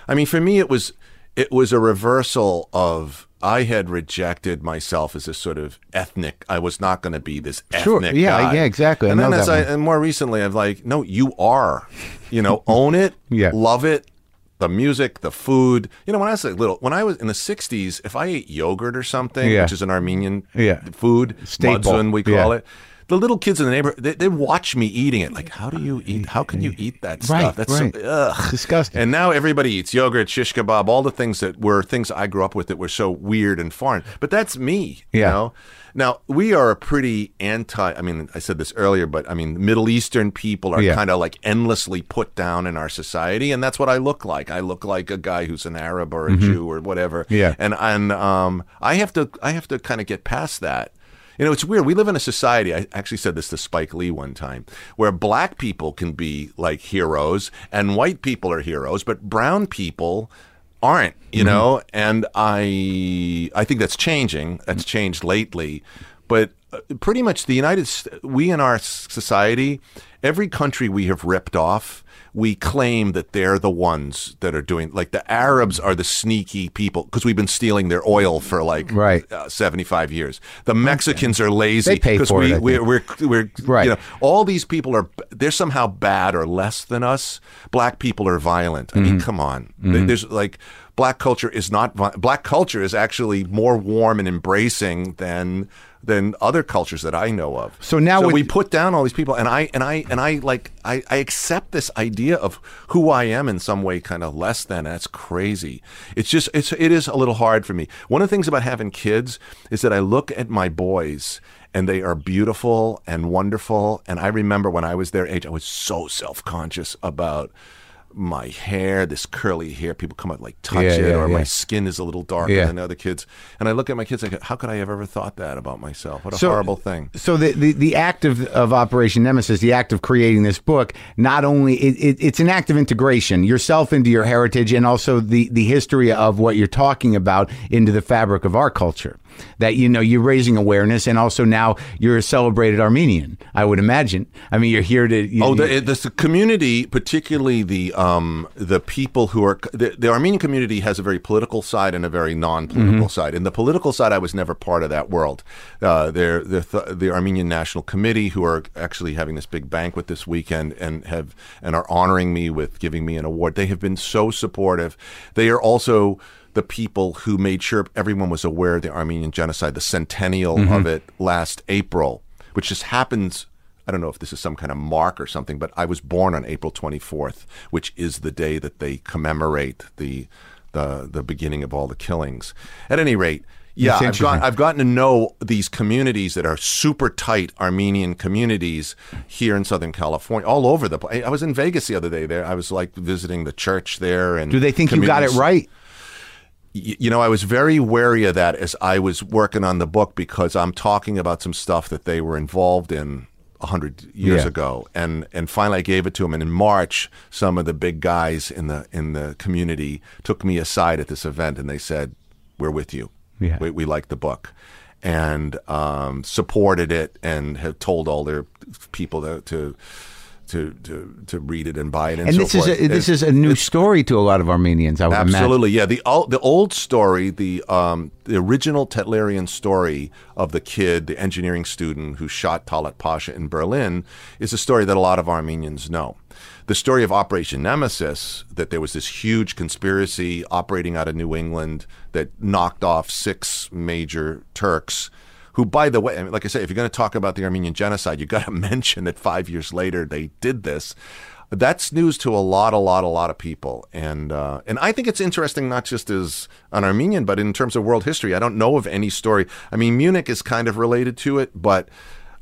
i mean for me it was it was a reversal of I had rejected myself as a sort of ethnic. I was not going to be this ethnic sure. yeah, guy. Yeah, exactly. And I then as I, and more recently, I'm like, no, you are. You know, own it. yeah. Love it the music, the food. You know, when I was little, when I was in the '60s, if I ate yogurt or something, yeah. which is an Armenian yeah. food, Staple. mudzun we call yeah. it. The little kids in the neighborhood, they, they, watch me eating it. Like, how do you eat? How can you eat that stuff? Right, That's right. so ugh. disgusting. And now everybody eats yogurt, shish kebab, all the things that were things I grew up with that were so weird and foreign. But that's me. Yeah. You know? Now, we are a pretty anti, I mean, I said this earlier, but I mean, Middle Eastern people are yeah. kind of like endlessly put down in our society. And that's what I look like. I look like a guy who's an Arab or a mm-hmm. Jew or whatever. Yeah. And, and um, I have to, I have to kind of get past that. You know, it's weird. We live in a society. I actually said this to Spike Lee one time, where black people can be like heroes and white people are heroes, but brown people aren't, you mm-hmm. know, and I I think that's changing. That's changed lately, but uh, pretty much the United we in our society, every country we have ripped off we claim that they're the ones that are doing like the Arabs are the sneaky people because we've been stealing their oil for like right. uh, 75 years. The Mexicans are lazy because we, it, we, we're, we're, right. you know, all these people are, they're somehow bad or less than us. Black people are violent. I mm-hmm. mean, come on. Mm-hmm. There's like, black culture is not, black culture is actually more warm and embracing than than other cultures that I know of. So now so we put down all these people, and I and I and I like I, I accept this idea of who I am in some way, kind of less than. That's crazy. It's just it's it is a little hard for me. One of the things about having kids is that I look at my boys and they are beautiful and wonderful. And I remember when I was their age, I was so self conscious about my hair, this curly hair, people come up like touch yeah, it, yeah, or yeah. my skin is a little darker than other kids. And I look at my kids and go, how could I have ever thought that about myself? What a so, horrible thing. So the, the, the act of, of Operation Nemesis, the act of creating this book, not only it, it, it's an act of integration yourself into your heritage and also the, the history of what you're talking about into the fabric of our culture that you know you're raising awareness, and also now you're a celebrated Armenian. I would imagine. I mean, you're here to. You, oh, the, the, community, particularly the um, the people who are the, the, Armenian community has a very political side and a very non-political mm-hmm. side. In the political side, I was never part of that world. Uh, they're, they're the Armenian National Committee, who are actually having this big banquet this weekend and have and are honoring me with giving me an award. They have been so supportive. They are also the people who made sure everyone was aware of the Armenian genocide, the centennial mm-hmm. of it last April, which just happens. I don't know if this is some kind of mark or something, but I was born on April 24th, which is the day that they commemorate the the the beginning of all the killings. At any rate, yeah, I've, got, I've gotten to know these communities that are super tight Armenian communities here in Southern California, all over the place. I was in Vegas the other day. There, I was like visiting the church there, and do they think you got it right? you know, I was very wary of that as I was working on the book because I'm talking about some stuff that they were involved in hundred years yeah. ago, and and finally I gave it to him. And in March, some of the big guys in the in the community took me aside at this event, and they said, "We're with you. Yeah. We, we like the book." And um, supported it, and have told all their people to, to to, to, to read it and buy it and, and so this forth. is a, this is a new story to a lot of Armenians. I would absolutely, imagine. yeah. The the old story, the um, the original Tehlirian story of the kid, the engineering student who shot Talat Pasha in Berlin, is a story that a lot of Armenians know. The story of Operation Nemesis, that there was this huge conspiracy operating out of New England that knocked off six major Turks who, by the way, I mean, like I say, if you're going to talk about the Armenian genocide, you got to mention that five years later they did this. That's news to a lot, a lot, a lot of people, and uh, and I think it's interesting not just as an Armenian, but in terms of world history. I don't know of any story. I mean, Munich is kind of related to it, but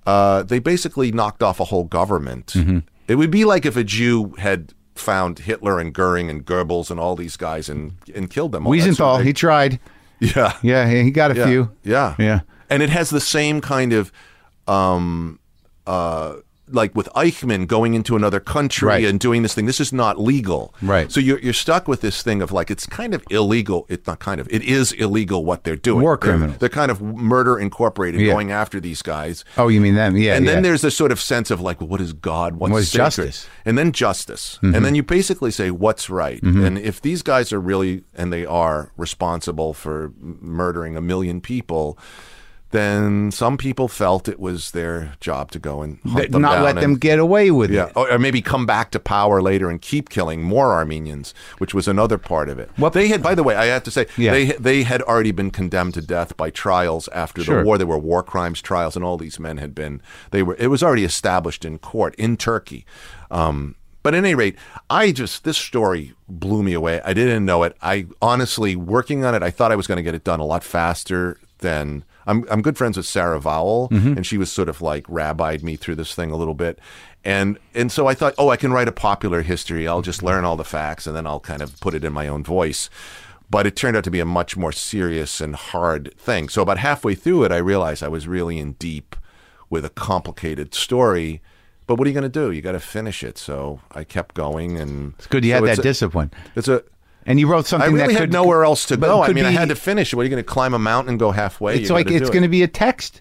uh, they basically knocked off a whole government. Mm-hmm. It would be like if a Jew had found Hitler and Goering and Goebbels and all these guys and and killed them. Wiesenthal, he tried. Yeah, yeah, he got a yeah. few. Yeah, yeah and it has the same kind of um, uh, like with Eichmann going into another country right. and doing this thing. This is not legal. Right. So you're, you're stuck with this thing of like, it's kind of illegal. It's not kind of, it is illegal what they're doing. War they're. They're kind of murder incorporated yeah. going after these guys. Oh, you mean them? Yeah. And yeah. then there's this sort of sense of like, well, what is God? What's, what's justice? And then justice. Mm-hmm. And then you basically say, what's right? Mm-hmm. And if these guys are really, and they are responsible for murdering a million people, then some people felt it was their job to go and hunt them not let and, them get away with yeah, it, or maybe come back to power later and keep killing more Armenians, which was another part of it. What they had, by the way, I have to say, yeah. they they had already been condemned to death by trials after sure. the war. There were war crimes trials, and all these men had been. They were. It was already established in court in Turkey. Um, but at any rate, I just this story blew me away. I didn't know it. I honestly, working on it, I thought I was going to get it done a lot faster than I'm I'm good friends with Sarah Vowell, mm-hmm. and she was sort of like rabbied me through this thing a little bit, and and so I thought, oh, I can write a popular history. I'll just learn all the facts, and then I'll kind of put it in my own voice. But it turned out to be a much more serious and hard thing. So about halfway through it, I realized I was really in deep with a complicated story. But what are you going to do? You got to finish it. So I kept going, and it's good you so had that a, discipline. It's a and you wrote something. I really that had could, nowhere else to go. I mean, be, I had to finish. What are you going to climb a mountain and go halfway? It's you like it's going to be a text.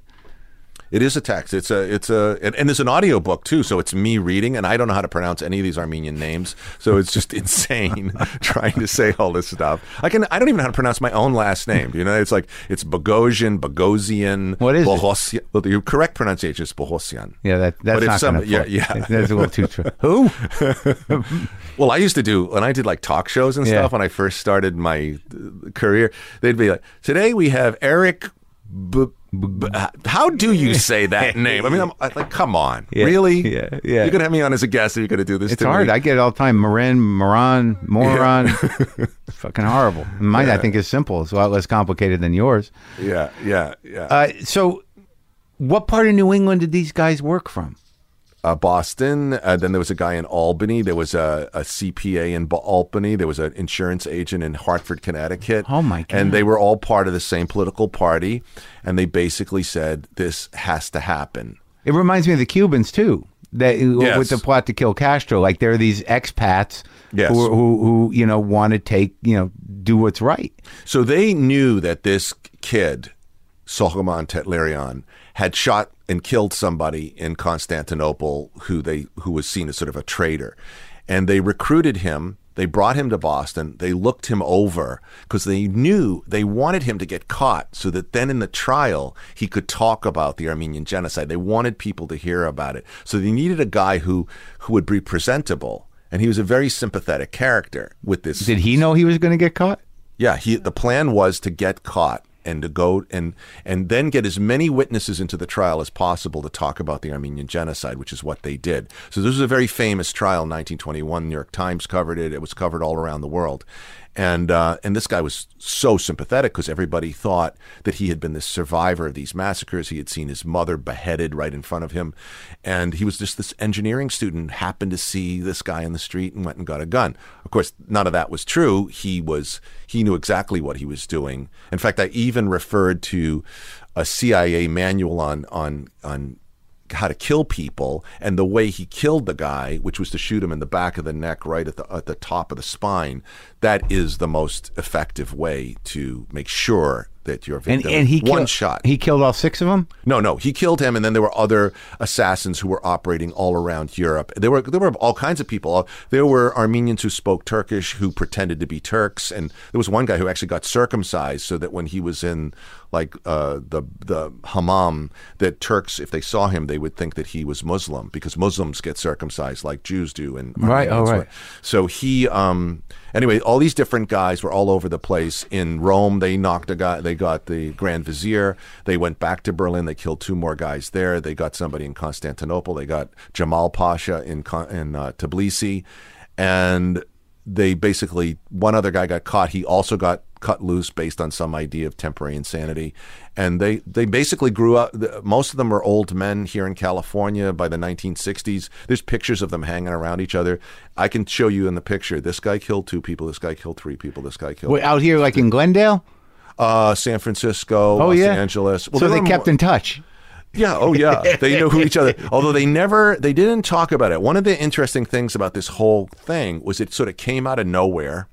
It is a text. It's a it's a and, and there's an audio book too. So it's me reading, and I don't know how to pronounce any of these Armenian names. So it's just insane trying to say all this stuff. I can I don't even know how to pronounce my own last name. You know, it's like it's Bogosian, Bogosian. What is Bohosian. Well, the correct pronunciation is Bohosian. Yeah, that that's not some, yeah, yeah. That's a little too true. Who? well, I used to do when I did like talk shows and Yeah. stuff when I first started my uh, career. They'd be like, "Today we have Eric." B- b- how do you say that name? I mean, I'm I- like, come on, Yeah, really? yeah, yeah. You're gonna have me on as a guest, and you're gonna do this. It's to hard. Me. I get it all the time. Marin, Moran, Moron. Fucking horrible. Mine, I think, is simple. It's a lot less complicated than yours. yeah, yeah, yeah. Uh, so, what part of New England did these guys work from? Uh, Boston. Uh, then there was a guy in Albany. There was a, a CPA in Ba- Albany. There was an insurance agent in Hartford, Connecticut. Oh, my God. And they were all part of the same political party, and they basically said this has to happen. It reminds me of the Cubans too. That Yes. with the plot to kill Castro, like there are these expats Yes. who, who who you know want to take you know do what's right. So they knew that this kid, Soghomon Tehlirian, had shot and killed somebody in Constantinople who they who was seen as sort of a traitor. And they recruited him. They brought him to Boston. They looked him over because they knew they wanted him to get caught so that then in the trial he could talk about the Armenian genocide. They wanted people to hear about it. So they needed a guy who who would be presentable. And he was a very sympathetic character with this Did he know he was going to get caught? yeah, he the plan was to get caught and to go and and then get as many witnesses into the trial as possible to talk about the Armenian genocide, which is what they did. So this was a very famous trial in 1921. New York Times covered it. It was covered all around the world. And uh, and this guy was so sympathetic because everybody thought that he had been the survivor of these massacres. He had seen his mother beheaded right in front of him, and he was just this engineering student. Happened to see this guy in the street and went and got a gun. Of course, none of that was true. He was he knew exactly what he was doing. In fact, I even referred to a CIA manual on on on how to kill people and the way he killed the guy which was to shoot him in the back of the neck right at the at the top of the spine that is the most effective way to make sure that your victim. and, and he one killed, shot. he killed all six of them no no he killed him and then there were other assassins who were operating all around Europe. There were there were all kinds of people. There were Armenians who spoke Turkish who pretended to be Turks and there was one guy who actually got circumcised so that when he was in like uh, the the hammam that Turks if they saw him they would think that he was Muslim because Muslims get circumcised like Jews do and right oh right. So he um anyway all these different guys were all over the place. In Rome they knocked a guy they got the grand vizier they went back to Berlin they killed two more guys there they got somebody in Constantinople they got Jamal Pasha in in uh, Tbilisi and they basically one other guy got caught he also got cut loose based on some idea of temporary insanity. And they, they basically grew up. Most of them are old men here in California by the 1960s. There's pictures of them hanging around each other. I can show you in the picture. This guy killed two people. This guy killed three people. This guy killed. Wait, out here, like in Glendale? Uh, San Francisco, oh, Los yeah? Angeles. Well, so they kept more, in touch. Yeah. Oh, yeah. They know who each other. Although they never, they didn't talk about it. One of the interesting things about this whole thing was it sort of came out of nowhere.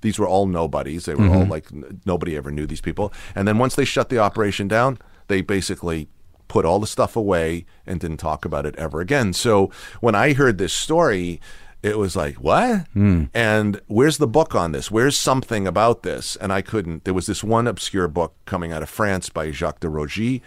These were all nobodies. They were mm-hmm. all like nobody ever knew these people. And then once they shut the operation down, they basically put all the stuff away and didn't talk about it ever again. So when I heard this story, it was like, what? Mm. And where's the book on this? Where's something about this? And I couldn't. There was this one obscure book coming out of France by Jacques Derogy,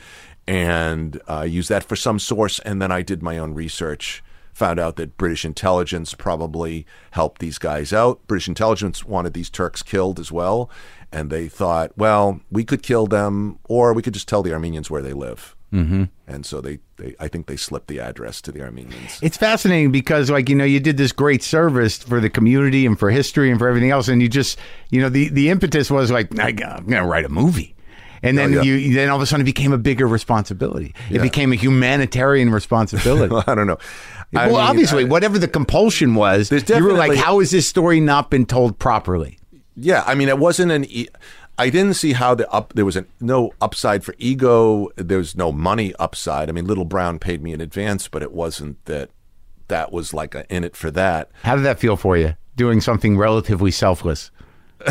and I used that for some source. And then I did my own research found out that British intelligence probably helped these guys out. British intelligence wanted these Turks killed as well. And they thought, well, we could kill them or we could just tell the Armenians where they live. Mm-hmm. And so they, they, I think they slipped the address to the Armenians. It's fascinating because, like, you know, you did this great service for the community and for history and for everything else. And you just, you know, the, the impetus was like, I'm going to write a movie and then oh, yeah. you then all of a sudden it became a bigger responsibility. It yeah. became a humanitarian responsibility. I don't know. I well, mean, obviously, I, whatever the compulsion was, you were like, "How has this story not been told properly?" Yeah, I mean, it wasn't an. E- I didn't see how the up there was a, no upside for ego. There was no money upside. I mean, Little Brown paid me in advance, but it wasn't that. That was like a, in it for that. How did that feel for you? Doing something relatively selfless.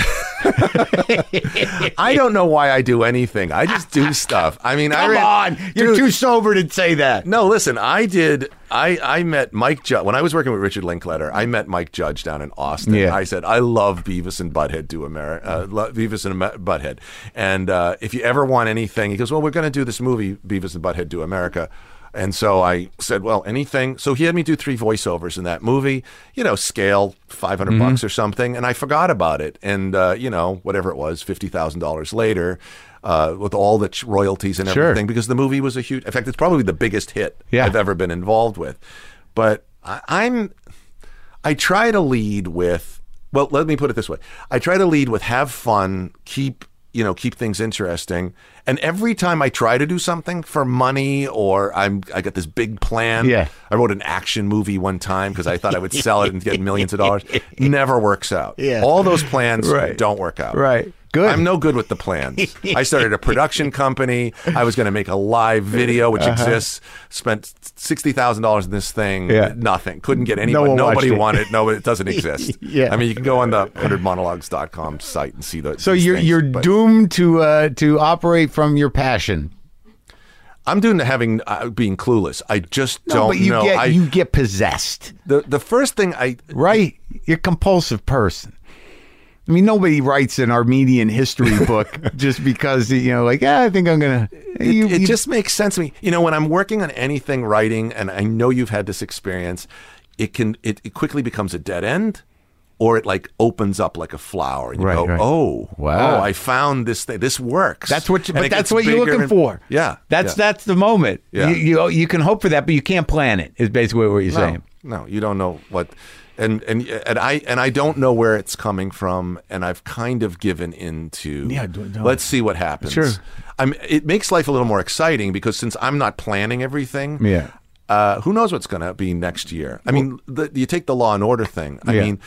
I don't know why I do anything. I just do stuff. I mean, come I on, you're dude, too sober to say that. No, listen, I did. I I met Mike Judge when I was working with Richard Linklater. I met Mike Judge down in Austin. Yeah. I said I love Beavis and Butthead do America. Uh, Beavis and Butthead. And uh, if you ever want anything, he goes, well, we're going to do this movie, Beavis and Butthead do America. And so I said, well, anything. So he had me do three voiceovers in that movie, you know, scale 500 mm-hmm. bucks or something. And I forgot about it. And, uh, you know, whatever it was, $50,000 later, uh, with all the royalties and everything, sure. because the movie was a huge, in fact, it's probably the biggest hit yeah. I've ever been involved with. But I, I'm, I try to lead with, well, let me put it this way. I try to lead with have fun, keep you know keep things interesting. And every time i try to do something for money or i'm i got this big plan yeah. I wrote an action movie one time because i thought i would sell it and get millions of dollars. Never works out. Yeah. All those plans right. don't work out. Right Good. I'm no good with the plans. I started a production company. I was going to make a live video, which uh-huh. exists. Spent sixty thousand dollars in this thing. Yeah. Nothing. Couldn't get anyone. No nobody wanted. No, it doesn't exist. yeah. I mean, you can go on the hundredmonologues.com site and see the. So you're things, you're but. doomed to uh, to operate from your passion. I'm doing having uh, being clueless. I just no, don't but you know. Get, I, you get possessed. The the first thing I right. You're a compulsive person. I mean, nobody writes an Armenian history book just because you know, like, yeah, I think I'm gonna. You, it, it you, just makes sense to me. You know, when I'm working on anything writing, and I know you've had this experience, it can it, it quickly becomes a dead end, or it like opens up like a flower, and you right, go, right. oh, oh wow, oh, I found this thing. This works. That's what. You, but that's what you're looking and, for. Yeah, that's yeah. that's the moment. Yeah. You, you, you can hope for that, but you can't plan it. Is basically what you're no, saying. No, you don't know what and and and I and I don't know where it's coming from, and I've kind of given into. Yeah, don't- let's see what happens. Sure. I'm. It makes life a little more exciting because since I'm not planning everything. Yeah. Uh, who knows what's going to be next year? I mean, the, you take the Law and Order thing. I Yeah. mean,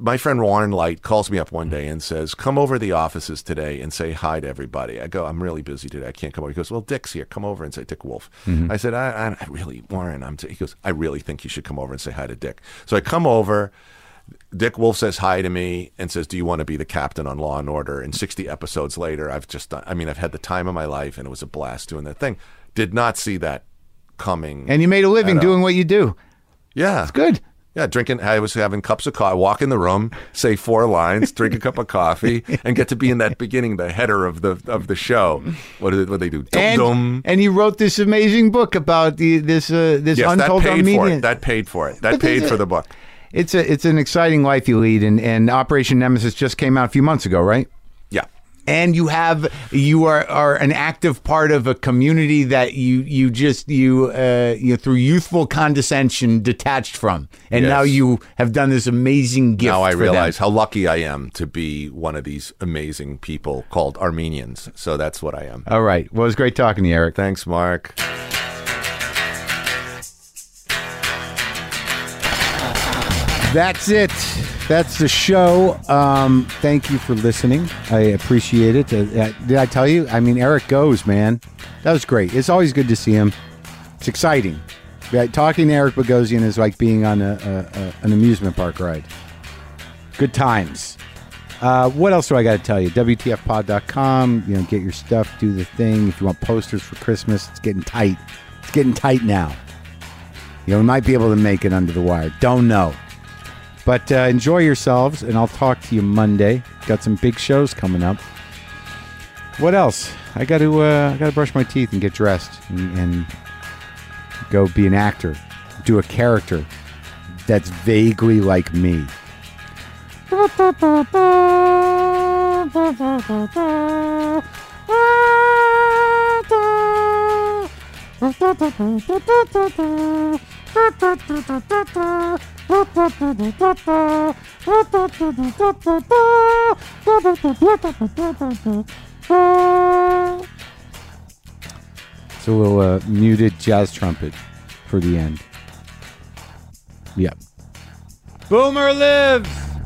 my friend Warren Leight calls me up one day and says, "Come over to the offices today and say hi to everybody." I go, "I'm really busy today. I can't come over." He goes, "Well, Dick's here. Come over and say Dick Wolf." Mm-hmm. I said, I, I, "I really, Warren." I'm. T-. He goes, "I really think you should come over and say hi to Dick." So I come over. Dick Wolf says hi to me and says, "Do you want to be the captain on Law and Order?" And 60 episodes later, I've just done. I mean, I've had the time of my life, and it was a blast doing that thing. Did not see that coming. And you made a living doing what you do. yeah, It's good. Yeah, drinking. I was having cups of coffee. Walk in the room, say four lines, drink a cup of coffee, and get to be in that beginning, the header of the of the show. What do they, what do they do? Dum And, dum. and you wrote this amazing book about the this uh, this Yes, that untold paid for it. That paid for it. That But paid for the book. it's a it's an exciting life you lead, and, and Operation Nemesis just came out a few months ago, right? And you have you are are an active part of a community that you you just you uh you through youthful condescension detached from and Yes. now you have done this amazing gift Now I for them. realize how lucky I am to be one of these amazing people called Armenians. So that's what I am. all right well it was great talking to you eric Thanks, Marc. that's it that's the show um thank you for listening i appreciate it uh, did i tell you i mean eric goes man that was great it's always good to see him it's exciting Yeah, talking to eric bogosian is like being on a, a, a an amusement park ride good times uh, what else do I got to tell you? WTFpod.com. You know, get your stuff, do the thing. If you want posters for Christmas, it's getting tight. It's getting tight now. You know, we might be able to make it under the wire. Don't know. But uh, enjoy yourselves, and I'll talk to you Monday. Got some big shows coming up. What else? I got to uh, I got to brush my teeth and get dressed and, and go be an actor, do a character that's vaguely like me. It's a little uh, muted jazz trumpet for the end. Yep. Boomer lives!